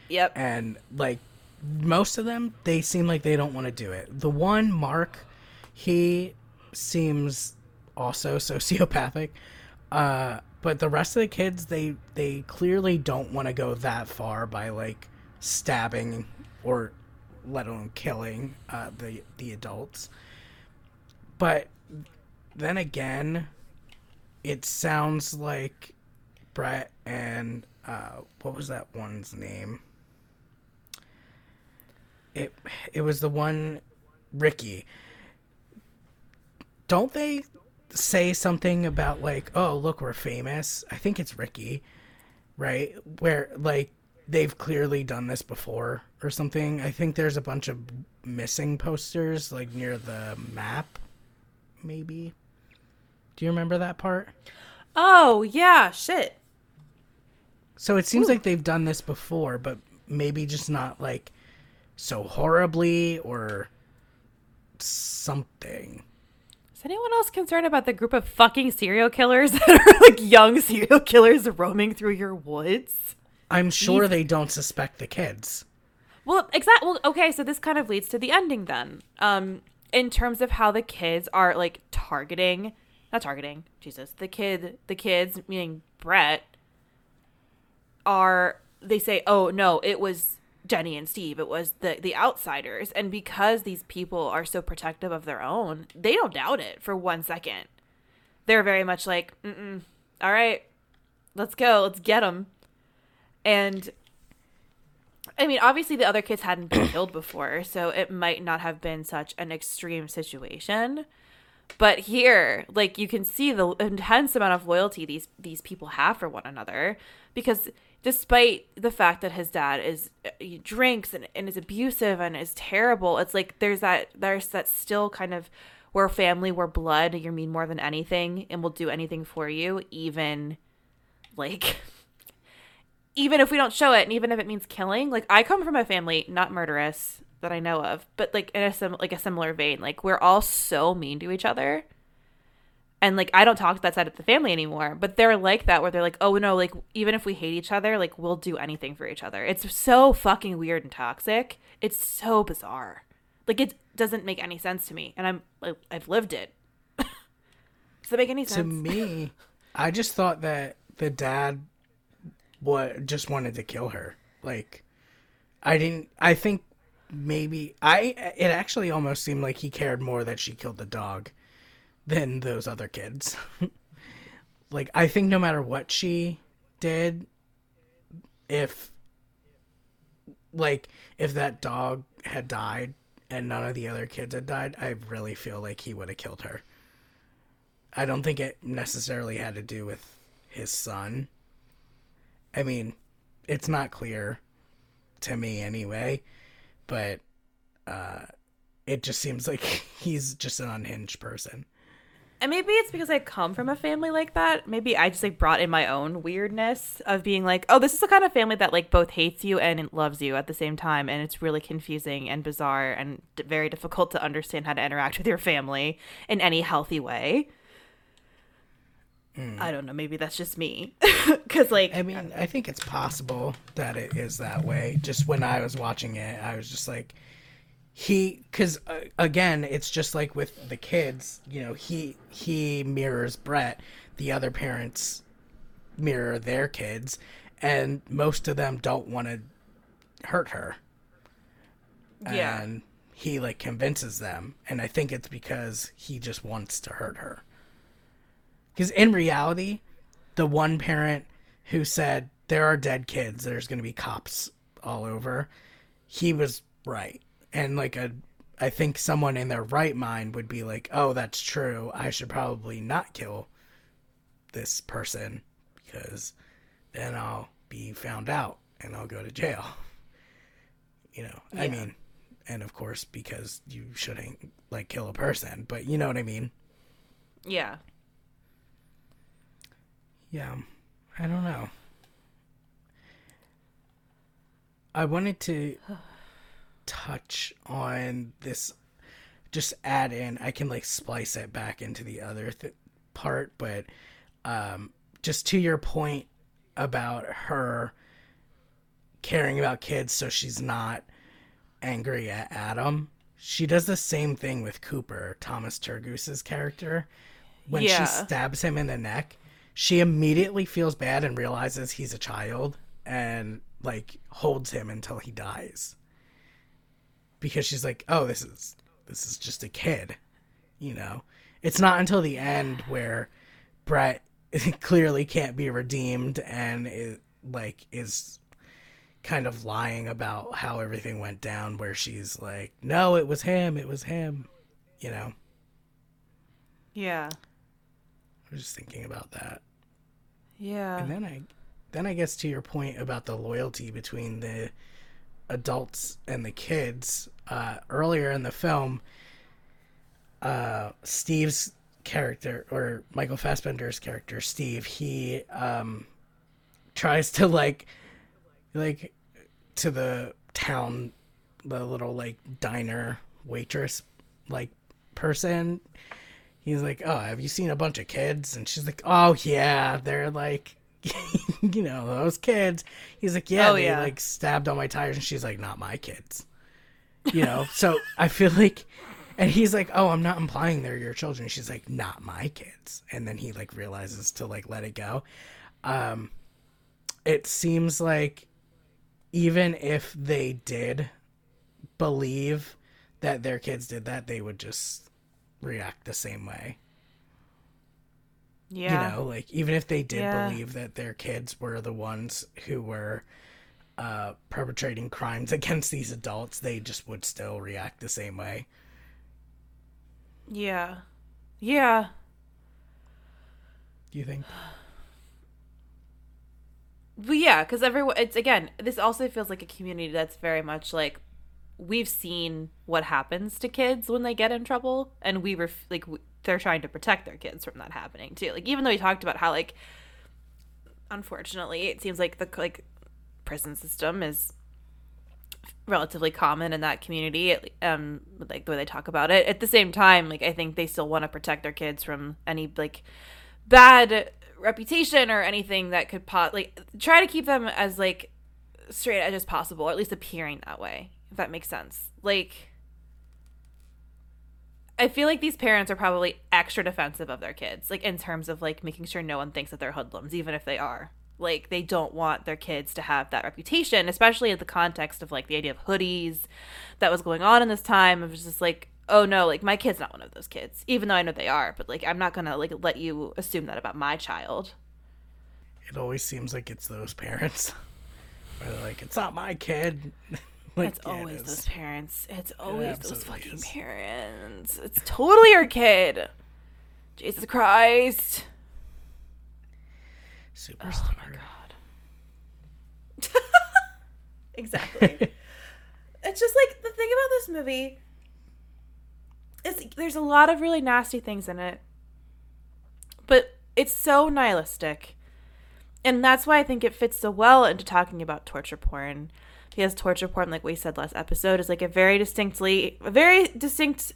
Yep. And like most of them they seem like they don't want to do it. The one Mark, he seems also sociopathic. Uh, but the rest of the kids they they clearly don't want to go that far by like stabbing or let alone killing uh, the the adults. But then again, it sounds like Brett and uh, what was that one's name? It it was the one Ricky. Don't they say something about like, "Oh, look, we're famous." I think it's Ricky, right? Where like they've clearly done this before or something. I think there's a bunch of missing posters like near the map maybe. Do you remember that part? Oh, yeah, shit. So it seems Ooh. like they've done this before, but maybe just not like so horribly or something. Is anyone else concerned about the group of fucking serial killers that are like young serial killers roaming through your woods? I'm sure they don't suspect the kids. Well, exactly. Well, okay, so this kind of leads to the ending then. Um, in terms of how the kids are like targeting, not targeting, Jesus, the kid, the kids, meaning Brett, are they say, oh no, it was Jenny and Steve. It was the the outsiders, and because these people are so protective of their own, they don't doubt it for one second. They're very much like, Mm-mm, "All right, let's go, let's get them." And I mean, obviously, the other kids hadn't been killed before, so it might not have been such an extreme situation. But here, like you can see the intense amount of loyalty these these people have for one another because despite the fact that his dad is uh, he drinks and, and is abusive and is terrible it's like there's that there's that still kind of we're family we're blood you mean more than anything and we'll do anything for you even like even if we don't show it and even if it means killing. Like i come from a family not murderous that i know of but like in a sim- like a similar vein like we're all so mean to each other And like I don't talk to that side of the family anymore, but they're like that where they're like, "Oh no, like even if we hate each other, like we'll do anything for each other." It's so fucking weird and toxic. It's so bizarre. Like it doesn't make any sense to me, and I'm like I've lived it. Does that make any sense? To me, I just thought that the dad what just wanted to kill her. Like I didn't I think maybe I it actually almost seemed like he cared more that she killed the dog than those other kids. like I think no matter what she did if like if that dog had died and none of the other kids had died, I really feel like he would have killed her. I don't think it necessarily had to do with his son. I mean, it's not clear to me anyway, but uh, it just seems like he's just an unhinged person. And maybe it's because I come from a family like that. Maybe I just like brought in my own weirdness of being like, oh, this is the kind of family that like both hates you and loves you at the same time, and it's really confusing and bizarre and d- very difficult to understand how to interact with your family in any healthy way. Hmm. I don't know. Maybe that's just me, because like I mean, I think it's possible that it is that way. Just when I was watching it, I was just like, he, because uh, again, it's just like with the kids. You know, he he mirrors Brett. The other parents mirror their kids, and most of them don't want to hurt her. Yeah. And he like convinces them, and I think it's because he just wants to hurt her. Because in reality, the one parent who said there are dead kids, there's going to be cops all over, he was right. And like a, I think someone in their right mind would be like, oh, that's true. I should probably not kill this person because then I'll be found out and I'll go to jail. You know, I mean, and of course, because you shouldn't like kill a person, but you know what I mean? yeah, Yeah, I don't know. I wanted to touch on this, just add in. I can like splice it back into the other th- part, but um, just to your point about her caring about kids, so she's not angry at Adam. She does the same thing with Cooper, Thomas Turgoose's character. When Yeah. she stabs him in the neck, she immediately feels bad and realizes he's a child and like holds him until he dies. Because she's like, "Oh, this is this is just a kid." You know. It's not until the end where Brett clearly can't be redeemed and is like is kind of lying about how everything went down where she's like, "No, it was him. It was him." You know. yeah, I was just thinking about that. yeah. And then I then I guess to your point about the loyalty between the adults and the kids, uh, earlier in the film, uh, Steve's character or Michael Fassbender's character, Steve, he um, tries to like like to the town the little like diner waitress like person he's like, "Oh, have you seen a bunch of kids?" And she's like, "Oh yeah, they're like, you know, those kids." He's like, "Yeah, Oh, they yeah. like stabbed all my tires," and she's like, "Not my kids." You know, so I feel like, and he's like, "Oh, I'm not implying they're your children." She's like, "Not my kids," and then he like realizes to like let it go. Um, it seems like even if they did believe that their kids did that, they would just react the same way. Yeah. You know, like even if they did Yeah. believe that their kids were the ones who were uh, perpetrating crimes against these adults, they just would still react the same way. Yeah. Yeah. Do you think? But yeah, because everyone, it's again, this also feels like a community that's very much like we've seen what happens to kids when they get in trouble, and we were like, w- they're trying to protect their kids from that happening too. Like, even though we talked about how, like, unfortunately, it seems like the like prison system is relatively common in that community um like the way they talk about it at the same time like i think they still want to protect their kids from any like bad reputation or anything that could pot like try to keep them as like straight edge as possible or at least appearing that way if that makes sense like I feel like these parents are probably extra defensive of their kids, like in terms of like making sure no one thinks that they're hoodlums, even if they are. Like they don't want their kids to have that reputation, especially in the context of like the idea of hoodies that was going on in this time. It was just like, oh no, like my kid's not one of those kids, even though I know they are. But like I'm not gonna like let you assume that about my child. It always seems like it's those parents. Where they're like, it's not my kid. like, it's yeah, always is. those parents. It's always those fucking is. parents. It's totally your kid. Jesus Christ. Superstar. Oh, God. exactly. it's just like the thing about this movie is there's a lot of really nasty things in it. But it's so nihilistic. And that's why I think it fits so well into talking about torture porn. Because torture porn, like we said last episode, is like a very distinctly a very distinct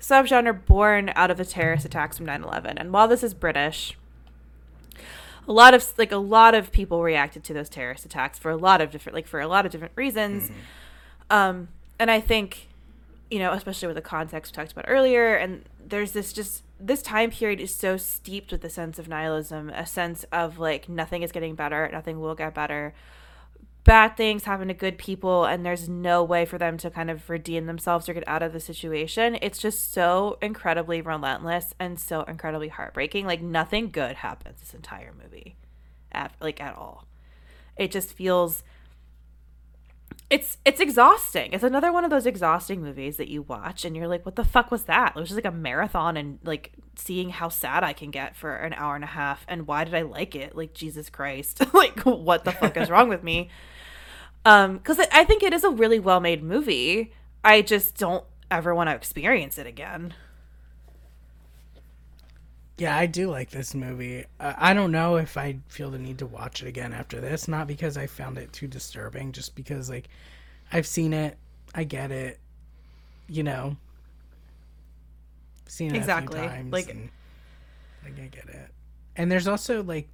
subgenre born out of the terrorist attacks from 9-11. And while this is British, a lot of like a lot of people reacted to those terrorist attacks for a lot of different like for a lot of different reasons. Um and i think you know especially with the context we talked about earlier and there's this just this time period is so steeped with a sense of nihilism a sense of like nothing is getting better nothing will get better bad things happen to good people and there's no way for them to kind of redeem themselves or get out of the situation. It's just so incredibly relentless and so incredibly heartbreaking. Like nothing good happens this entire movie at, like at all. It just feels it's it's exhausting. It's another one of those exhausting movies that you watch and you're like what the fuck was that? It was just like a marathon and like seeing how sad i can get for an hour and a half and why did i like it? Like jesus christ. Like what the fuck is wrong with me um because i think it is a really well made movie i just don't ever want to experience it again Yeah, I do like this movie. Uh, I don't know if I feel the need to watch it again after this. Not because I found it too disturbing, just because like I've seen it, I get it, you know, seen it Exactly. times, Like- and, like I get it. And there's also like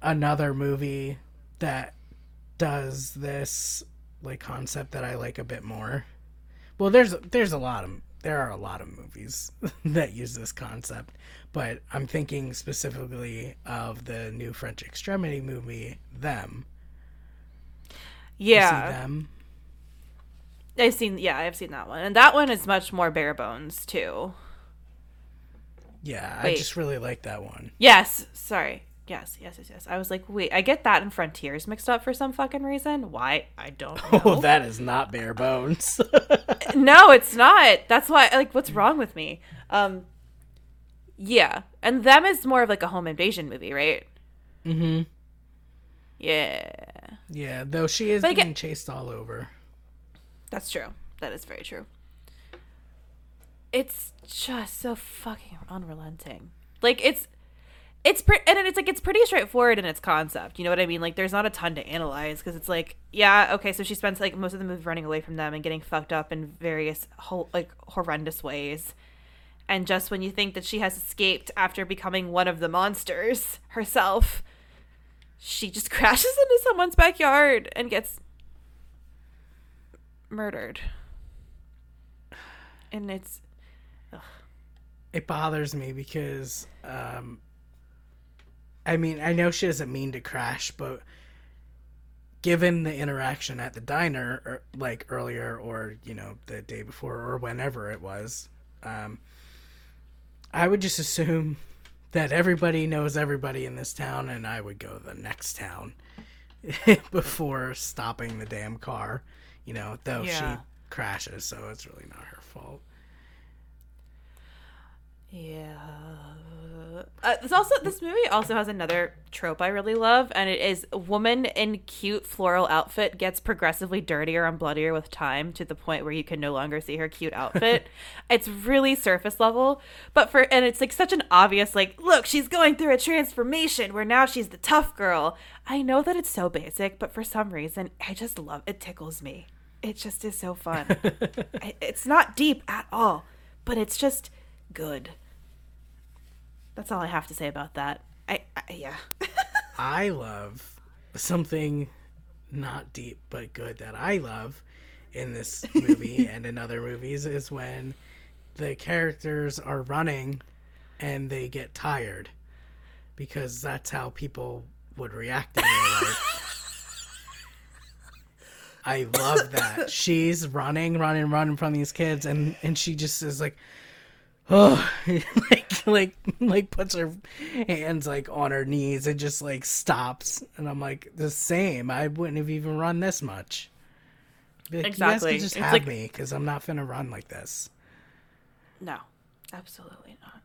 another movie that does this like concept that I like a bit more. Well, there's there's a lot of there are a lot of movies that use this concept, but I'm thinking specifically of the new French Extremity movie, Them. You see yeah them. i've seen yeah i've seen that one and that one is much more bare bones too Yeah, I just really like that one. Yes, sorry. Yes, yes, yes, yes. I was like, wait, I get that and Frontiers mixed up for some fucking reason. Why? I don't know. Oh, that is not bare bones. no, it's not. That's why like what's wrong with me? Um Yeah. And them is more of like a home invasion movie, right? mm-hmm. Yeah. Yeah, though she is But getting again- chased all over. That's true. That is very true. It's just so fucking unrelenting. Like it's it's pre- and it's like it's pretty straightforward in its concept. You know what I mean? Like there's not a ton to analyze because it's like yeah, okay, so she spends like most of the movie running away from them and getting fucked up in various like horrendous ways. And just when you think that she has escaped after becoming one of the monsters herself, she just crashes into someone's backyard and gets murdered. And it's It bothers me because, um, I mean, I know she doesn't mean to crash, but given the interaction at the diner, or, like earlier, or you know, the day before, or whenever it was, um, I would just assume that everybody knows everybody in this town, and I would go to the next town before stopping the damn car. You know, though Yeah. she crashes, so it's really not her fault. yeah. Uh, this also this movie also has another trope I really love, and it is a woman in cute floral outfit gets progressively dirtier and bloodier with time to the point where you can no longer see her cute outfit. it's really surface level, but for and it's like such an obvious like look she's going through a transformation where now she's the tough girl. I know that it's so basic, but for some reason I just love it tickles me. It just is so fun. It's not deep at all, but it's just good. That's all I have to say about that. I, I yeah. I love something not deep but good that I love in this movie and in other movies is when the characters are running and they get tired because that's how people would react in real life. I love that. She's running, running, running from these kids and and she just is like oh like like like puts her hands like on her knees and just like stops and i'm like the same i wouldn't have even run this much like, Exactly. you guys can just It's have like- me because i'm not gonna run like this No, absolutely not.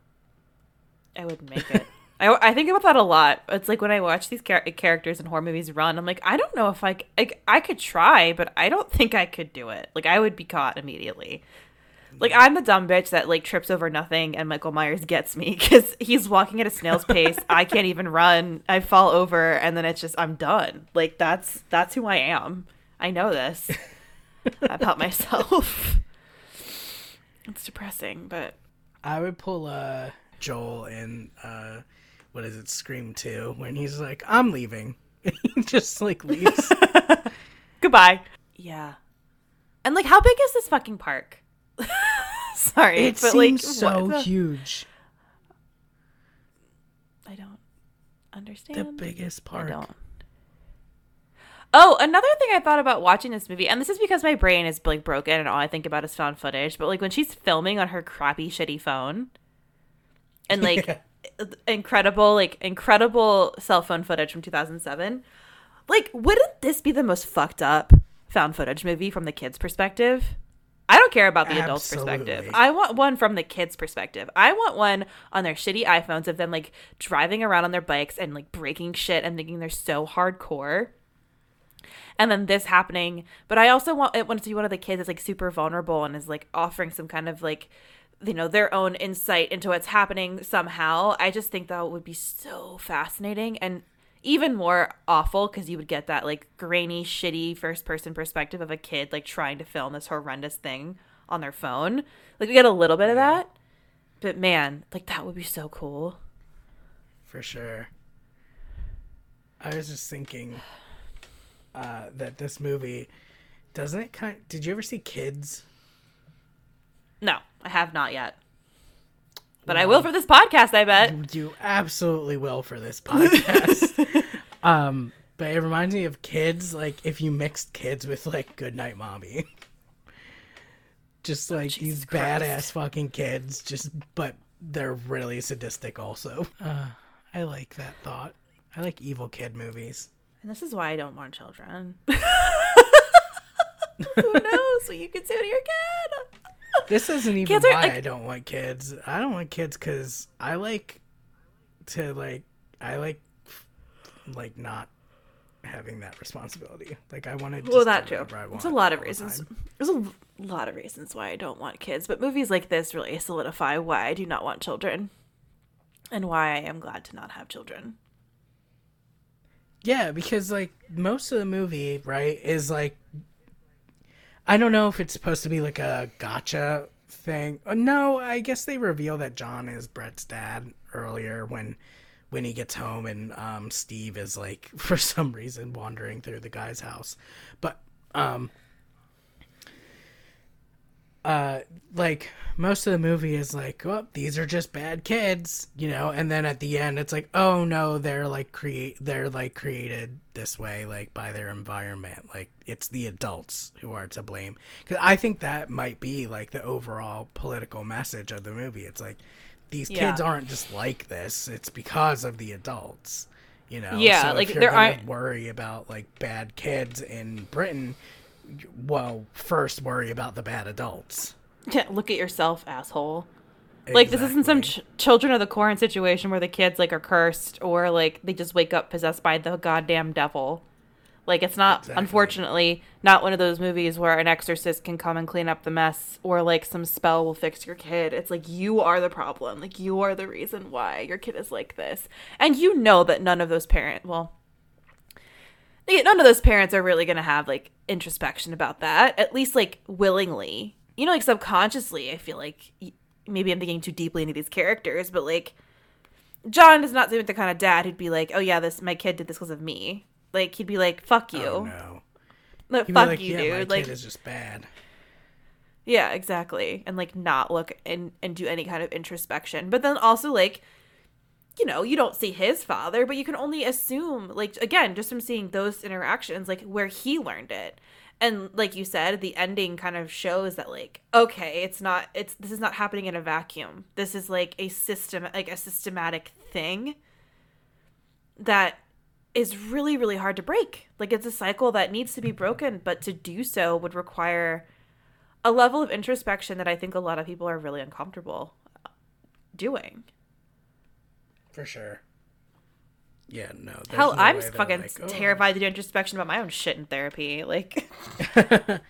I wouldn't make it. I, I think about that a lot. It's like when I watch these char- characters in horror movies run, I'm like, I don't know if I, like, I could try, but I don't think I could do it. Like, I would be caught immediately. Like, I'm the dumb bitch that, like, trips over nothing and Michael Myers gets me because he's walking at a snail's pace. I can't even run. I fall over and then it's just, I'm done. Like, that's, that's who I am. I know this about myself. It's depressing, but i would pull uh joel in uh what is it scream 2 when he's like i'm leaving he just like leaves Goodbye. Yeah. And like, how big is this fucking park? Sorry, it but seems like, so the- huge I don't understand. the biggest I don't. Oh, another thing I thought about watching this movie, and this is because my brain is like broken and all I think about is found footage. But like when she's filming on her crappy, shitty phone, and like incredible, like incredible cell phone footage from 2007, like wouldn't this be the most fucked up found footage movie from the kids' perspective? I don't care about the adults' perspective. I want one from the kids' perspective. I want one on their shitty iPhones of them like driving around on their bikes and like breaking shit and thinking they're so hardcore. And then this happening, but I also want it want to see one of the kids that's like super vulnerable and is like offering some kind of like you know their own insight into what's happening somehow. I just think that would be so fascinating and even more awful because you would get that like grainy, shitty first person perspective of a kid like trying to film this horrendous thing on their phone. Like we get a little bit of that, but man, like that would be so cool. for sure. I was just thinking uh, that this movie doesn't it kind. did you ever see Kids? No, I have not yet, but I will for this podcast. I bet. You absolutely will for this podcast. um, but it reminds me of Kids, like if you mixed Kids with like Goodnight Mommy. Just like these Christ. badass fucking kids, just but they're really sadistic also. Uh, I like that thought. I like evil kid movies. And this is why I don't want children. Who knows what you could do to your kid? This isn't even Kids why like- I don't want kids. I don't want kids because I like to like I like like not having that responsibility. Like I want to. Well, that too. whatever I want There's a lot of reasons. time. There's a lot of reasons why I don't want kids, but movies like this really solidify why I do not want children, and why I am glad to not have children. Yeah, because like most of the movie, right, is like I don't know if it's supposed to be like a gotcha thing. Uh, No, I guess they reveal that John is Brett's dad earlier when when he gets home and um Steve is like for some reason wandering through the guy's house. But um uh like most of the movie is like well these are just bad kids you know? And then at the end it's like oh no they're like create they're like created this way like by their environment. Like it's the adults who are to blame. Because i think that might be like the overall political message of the movie. It's like these kids aren't just like this. It's because of the adults you know? Yeah, so like, you're there aren't- worry about like bad kids in britain well first worry about the bad adults Yeah, look at yourself, asshole. Like this isn't some ch- children of the corn situation where the kids like are cursed or like they just wake up possessed by the goddamn devil. Like it's not Exactly. unfortunately not one of those movies where an exorcist can come and clean up the mess or like some spell will fix your kid. It's like you are the problem. Like you are the reason why your kid is like this. And you know that none of those parent well none of those parents are really going to have like introspection about that, at least like willingly. You know, like subconsciously, I feel like maybe I'm thinking too deeply into these characters, but like John does not seem like the kind of dad who'd be like, "Oh yeah, this my kid did this because of me." Like he'd be like, "Fuck you, Oh no. Like, fuck like, you, yeah, my dude." Like, kid is just bad. yeah, exactly, and like not look and and do any kind of introspection. But then also like, you know, you don't see his father, but you can only assume, like again, just from seeing those interactions, like where he learned it. And like you said, the ending kind of shows that like, okay, it's not it's this is not happening in a vacuum. This is like a system like a systematic thing that is really really hard to break. Like it's a cycle that needs to be broken, but to do so would require a level of introspection that I think a lot of people are really uncomfortable doing. For sure. Yeah, no. Hell, no I'm fucking like, "Oh." terrified to do introspection about my own shit in therapy. Like,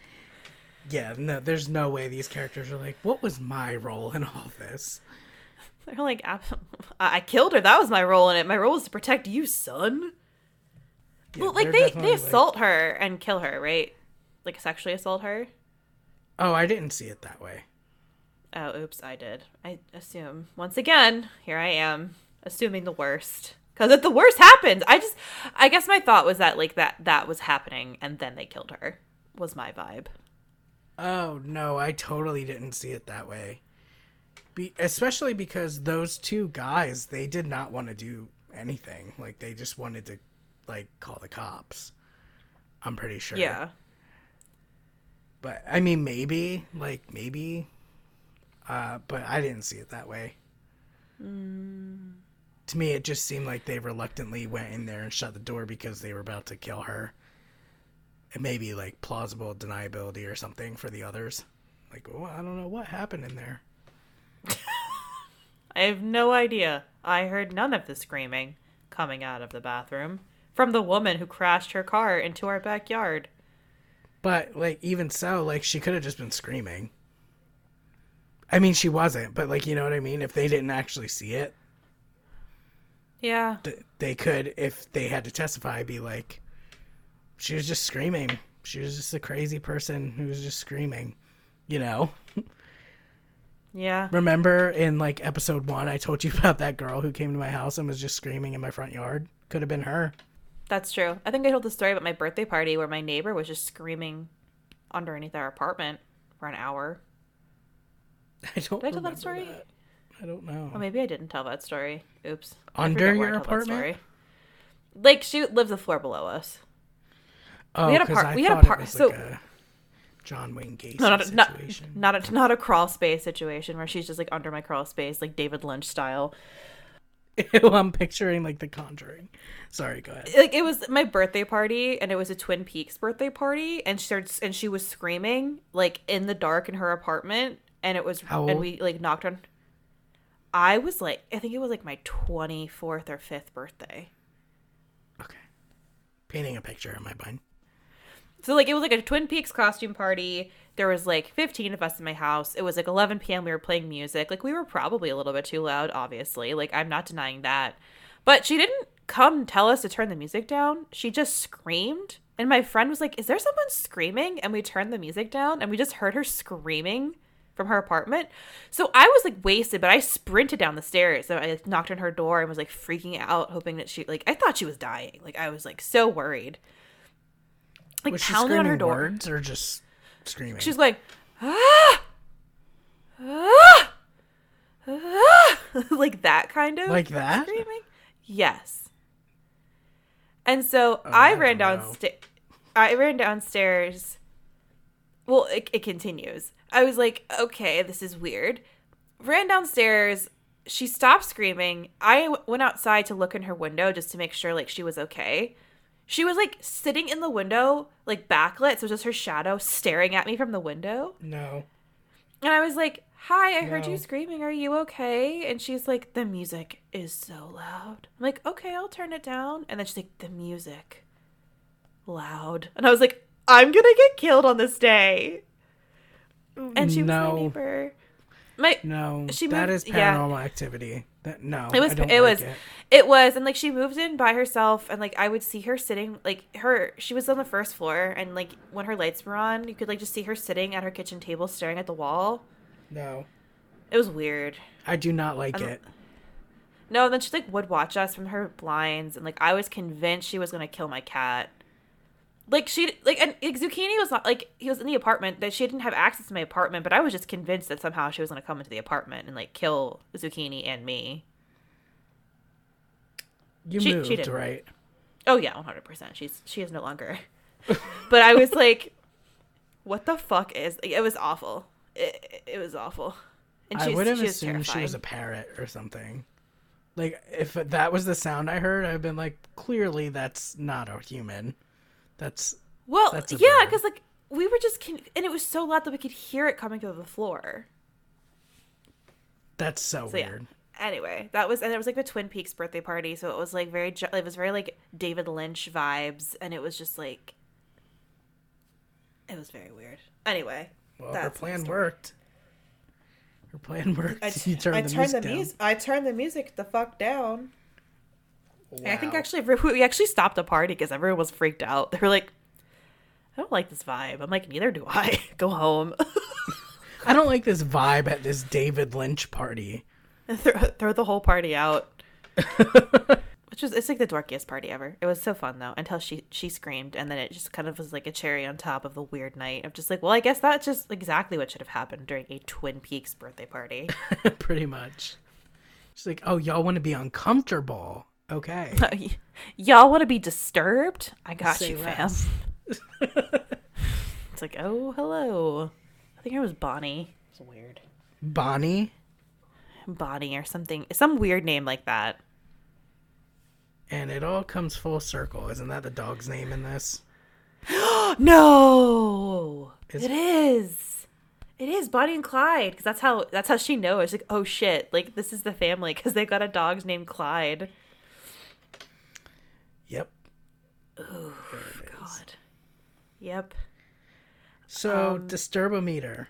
Yeah, no, there's no way these characters are like, what was my role in all this? they're like, "I I killed her. That was my role in it. My role was to protect you, son. Yeah, well, like they're they definitely, they like- assault her and kill her, right? Like sexually assault her. Oh, I didn't see it that way. Oh, oops, I did. I assume once again. Here I am assuming the worst because if the worst happens, I just, I guess my thought was that like that that was happening and then they killed her. Was my vibe. Oh no, I totally didn't see it that way. Be- especially because those two guys, they did not want to do anything. Like they just wanted to, like, call the cops. I'm pretty sure. Yeah. But I mean, maybe, like, maybe. Uh, but I didn't see it that way. To me, it just seemed like they reluctantly went in there and shut the door because they were about to kill her. And maybe like plausible deniability or something for the others. Like, oh, I don't know what happened in there. I have no idea. I heard none of the screaming coming out of the bathroom from the woman who crashed her car into our backyard. But like, even so, like, she could have just been screaming. I mean, she wasn't, but like, you know what I mean? If they didn't actually see it, Yeah. th- they could, if they had to testify, be like, she was just screaming. She was just a crazy person who was just screaming. You know? Yeah. Remember in like episode one, I told you about that girl who came to my house and was just screaming in my front yard? Could have been her. That's true. I think I told the story about my birthday party where my neighbor was just screaming underneath our apartment for an hour. I don't Did I tell that story? that. I don't know. Well, maybe I didn't tell that story. Oops. Under forget where I your apartment? Like she lives the floor below us. oh, we had a oh, par- I we had a thought it par- was so- like a John Wayne Gacy No, not a, not, situation. not a not a crawl space situation where she's just like under my crawl space, like David Lynch style. Ew, I'm picturing like The Conjuring. Sorry, go ahead. like it was my birthday party and it was a twin peaks birthday party and she started and she was screaming like in the dark in her apartment and it was How and old? we like knocked on i was like i think it was like my 24th or 5th birthday. Okay. Painting a picture in my mind. so like it was like a twin peaks costume party. There was like 15 of us in my house. It was like 11 p.m we were playing music. Like we were probably a little bit too loud obviously. Like i'm not denying that. But she didn't come tell us to turn the music down. She just screamed. And my friend was like is there someone screaming? And we turned the music down and we just heard her screaming from her apartment so i was like wasted but i sprinted down the stairs so i like, knocked on her door and was like freaking out hoping that she like i thought she was dying like i was like so worried like Was pounding on her door words or just screaming? she was going, ah, ah, ah, like that kind of Like that? screaming. Yes. And so Oh, I I ran downstairs. I ran downstairs. Well, it, it continues. I was like, okay, this is weird. Ran downstairs. She stopped screaming. I w- went outside to look in her window just to make sure like she was okay. She was like sitting in the window, like backlit, so just her shadow staring at me from the window. no. And I was like, Hi, I heard you screaming. Are you okay? And she's like, The music is so loud. I'm like, Okay, I'll turn it down. And then she's like, The music loud. And I was like, I'm gonna get killed on this day. And she was No. my neighbor. My No, She that moved- is yeah. paranormal activity. That no, it was I don't it like was it. it was and like she moved in by herself and like I would see her sitting like her she was on the first floor and like when her lights were on you could like just see her sitting at her kitchen table staring at the wall. No, It was weird. I do not like don't- it. No, and then she like would watch us from her blinds, and like I was convinced she was gonna kill my cat. Like she like and like, Zucchini was not like he was in the apartment that she didn't have access to my apartment, but I was just convinced that somehow she was gonna come into the apartment and like kill Zucchini and me. You She- she moved didn't. right. Oh yeah, one hundred percent. She's she is no longer. but I was like, what the fuck is? Like, it was awful. It, it was awful. And I would have she was assumed she was a parrot or something. Like if that was the sound I heard, i've been like, clearly that's not a human. That's Well, That's yeah, because like we were just con- and it was so loud that we could hear it coming through the floor. that's so, So yeah. weird. Anyway, that was and it was like a Twin Peaks birthday party, so it was like very it was very like David Lynch vibes, and it was just like it was very weird. Anyway, Well, her plan worked. Her plan worked. I, you turned I the turned music the down. music. I turned the music the fuck down. And I think actually we actually stopped a party because everyone was freaked out. They were like, "I don't like this vibe." I'm like, "Neither do I." Go home. I don't like this vibe at this David Lynch party. throw, throw the whole party out. Which was it's like the dorkiest party ever. It was so fun though until she she screamed and then it just kind of was like a cherry on top of the weird night of just like well I guess that's just exactly what should have happened during a Twin Peaks birthday party. Pretty much. She's like, oh, y'all want to be uncomfortable. Okay. Y'all want to be disturbed? I got Say you, fam. it's like oh hello. I think it was Bonnie. It's weird. Bonnie. Bonnie or something. Some weird name like that. And it all comes full circle. Isn't that the dog's name in this? No, Is- it is. It is Bonnie and Clyde because that's how that's how she knows. Like, oh shit, like this is the family because they got a dog named Clyde. Yep. Oh God. Yep. So, Um, disturbometer.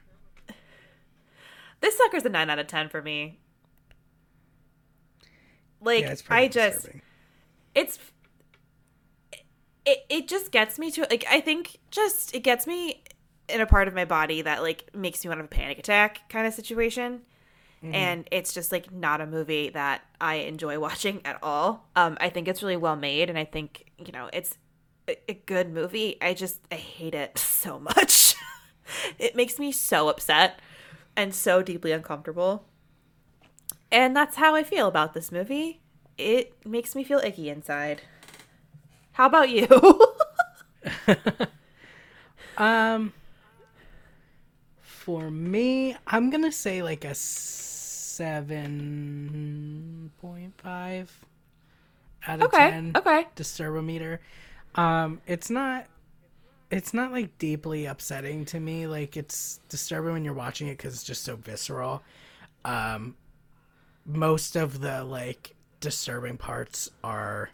This sucker's a nine out of ten for me. Like yeah, I just, disturbing. it's it, it just gets me to like i think just it gets me in a part of my body that like makes me want to have a panic attack kind of situation and it's just like not a movie that i enjoy watching at all um i think it's really well made and i think you know it's a, a good movie i just i hate it so much it makes me so upset and so deeply uncomfortable and that's how I feel about this movie. It makes me feel icky inside. How about you? Um, for me, I'm gonna say like a seven point five out of okay. ten. Okay. Disturbometer. Um, it's not. It's not like deeply upsetting to me. Like it's disturbing when you're watching it because it's just so visceral. Um, most of the like disturbing parts are,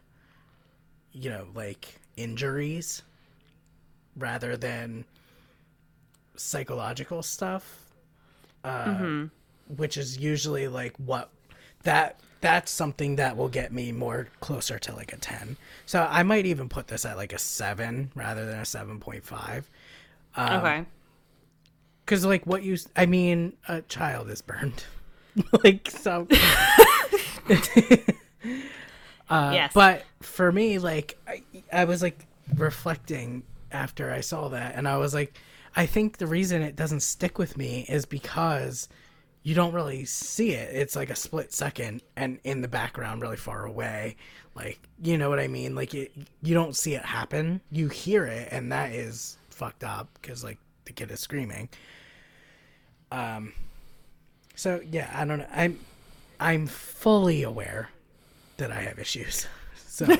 you know, like injuries rather than psychological stuff uh, which is usually like what that that's something that will get me more closer to like a 10 so i might even put this at like a 7 rather than a 7.5 okay. because like what you i mean a child is burned like so uh, yes. but for me like I, I was like reflecting after i saw that and i was like i think the reason it doesn't stick with me is because you don't really see it. It's like a split second and in the background really far away. Like you know what i mean? Like it, you don't see it happen. You hear it and that is fucked up because like the kid is screaming. Um so yeah i don't know. I'm i'm fully aware that i have issues. So.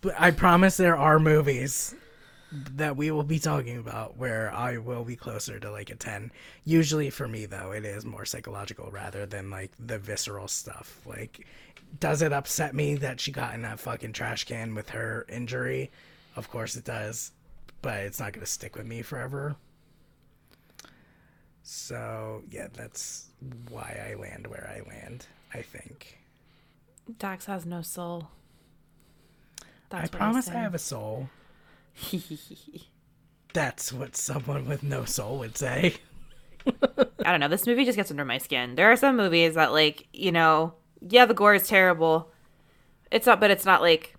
But i promise there are movies that we will be talking about where I will be closer to like a 10. Usually for me though, it is more psychological rather than like the visceral stuff. Like does it upset me that she got in that fucking trash can with her injury? Of course it does, but it's not going to stick with me forever. So yeah, that's why I land where I land. I think. Dax has no soul. I promise I have a soul. That's what someone with no soul would say. I don't know. This movie just gets under my skin. There are some movies that, like, you know, yeah, the gore is terrible. It's not, but it's not like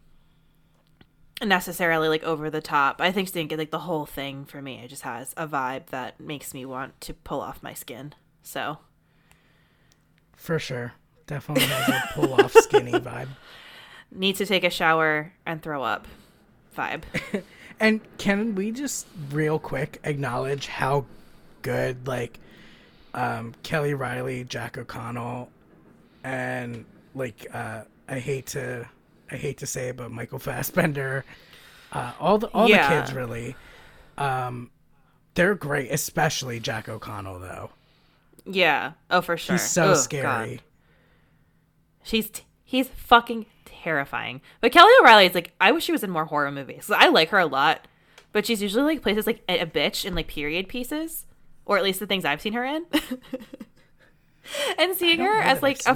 necessarily like over the top. I think think like the whole thing for me, it just has a vibe that makes me want to pull off my skin. So, for sure, definitely has a pull off skinny vibe. Need to take a shower and throw up vibe. and can we just real quick acknowledge how good like um, Kelly Reilly, Jack O'Connell, and like uh, I hate to I hate to say it, but Michael Fassbender, uh, all the all yeah. the kids really, um, they're great. Especially Jack O'Connell though. Yeah. Oh, for sure. He's so scary. God. She's t- he's fucking terrifying. But Kelly O'Reilly is like I wish she was in more horror movies. I like her a lot, but she's usually like places like a bitch in like period pieces or at least the things I've seen her in. and seeing her as like a.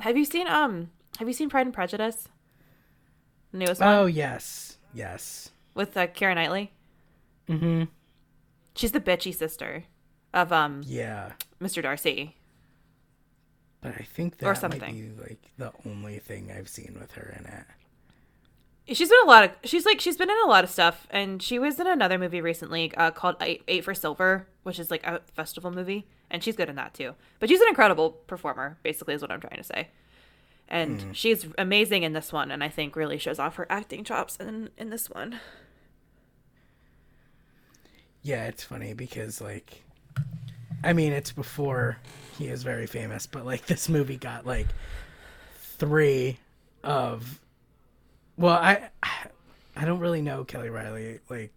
Have you seen um? Have you seen Pride and Prejudice? The newest one. Oh yes, yes. With uh, Knightley. Mm-hmm. She's the bitchy sister of um. Yeah. Mr. Darcy. But I think that or something. might be like the only thing I've seen with her in it. She's been a lot of she's like she's been in a lot of stuff, and she was in another movie recently uh, called Eight, Eight for Silver, which is like a festival movie, and she's good in that too. But she's an incredible performer, basically, is what I'm trying to say. And mm. she's amazing in this one, and I think really shows off her acting chops in in this one. Yeah, it's funny because like, I mean, it's before he is very famous, but like this movie got like three of well, I I don't really know Kelly Reilly like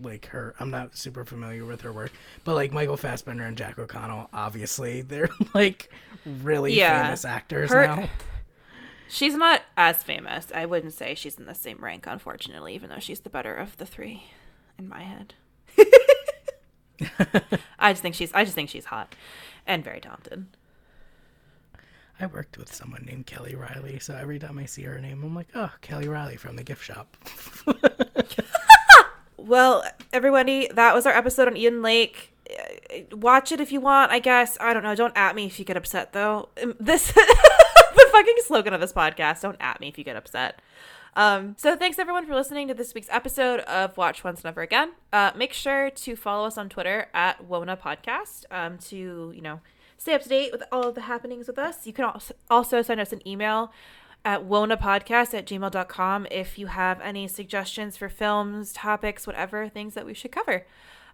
like her. I'm not super familiar with her work, but like Michael Fassbender and Jack O'Connell, obviously they're like really yeah. famous actors her, now. She's not as famous. I wouldn't say she's in the same rank, unfortunately, even though she's the better of the three in my head. I just think she's I just think she's hot and very talented. I worked with someone named Kelly Riley, so every time I see her name, I'm like, oh, Kelly Riley from the gift shop. well, everybody, that was our episode on Eden Lake. Watch it if you want, I guess. I don't know. Don't at me if you get upset, though. Um, this, the fucking slogan of this podcast. Don't at me if you get upset. Um, so thanks everyone for listening to this week's episode of Watch Once Never Again. Uh, make sure to follow us on Twitter at Wona Podcast um, to, you know, stay up to date with all of the happenings with us. You can also send us an email at wonapodcast at gmail.com if you have any suggestions for films, topics, whatever, things that we should cover.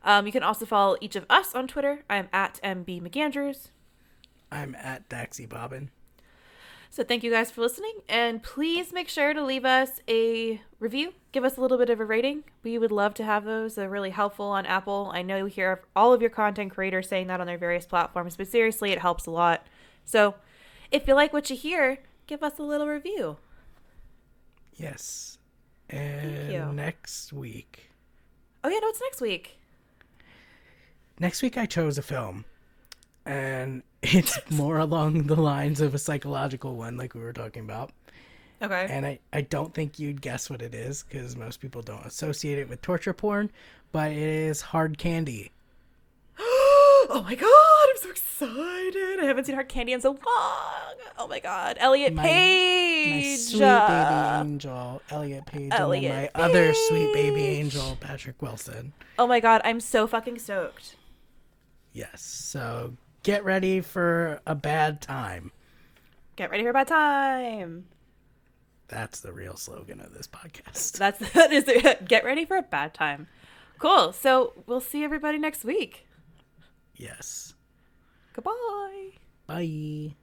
Um, you can also follow each of us on Twitter. I'm at MB McAndrews. I'm at Daxy Bobbin. So thank you guys for listening, and please make sure to leave us a review. Give us a little bit of a rating. We would love to have those. They're really helpful on Apple. I know you hear all of your content creators saying that on their various platforms, but seriously, it helps a lot. So if you like what you hear, give us a little review. Yes. And next week. Oh yeah, no, it's next week. Next week I chose a film and it's more along the lines of a psychological one, like we were talking about. Okay. And I, I don't think you'd guess what it is because most people don't associate it with torture porn, but it is hard candy. oh my god, I'm so excited. I haven't seen hard candy in so long. Oh my god. Elliot my, Page. My sweet baby angel, Elliot Page. Elliot and my Page. other sweet baby angel, Patrick Wilson. Oh my god, I'm so fucking stoked. Yes. So get ready for a bad time. Get ready for a bad time. That's the real slogan of this podcast. That's that is the, get ready for a bad time. Cool. So we'll see everybody next week. Yes. Goodbye. Bye.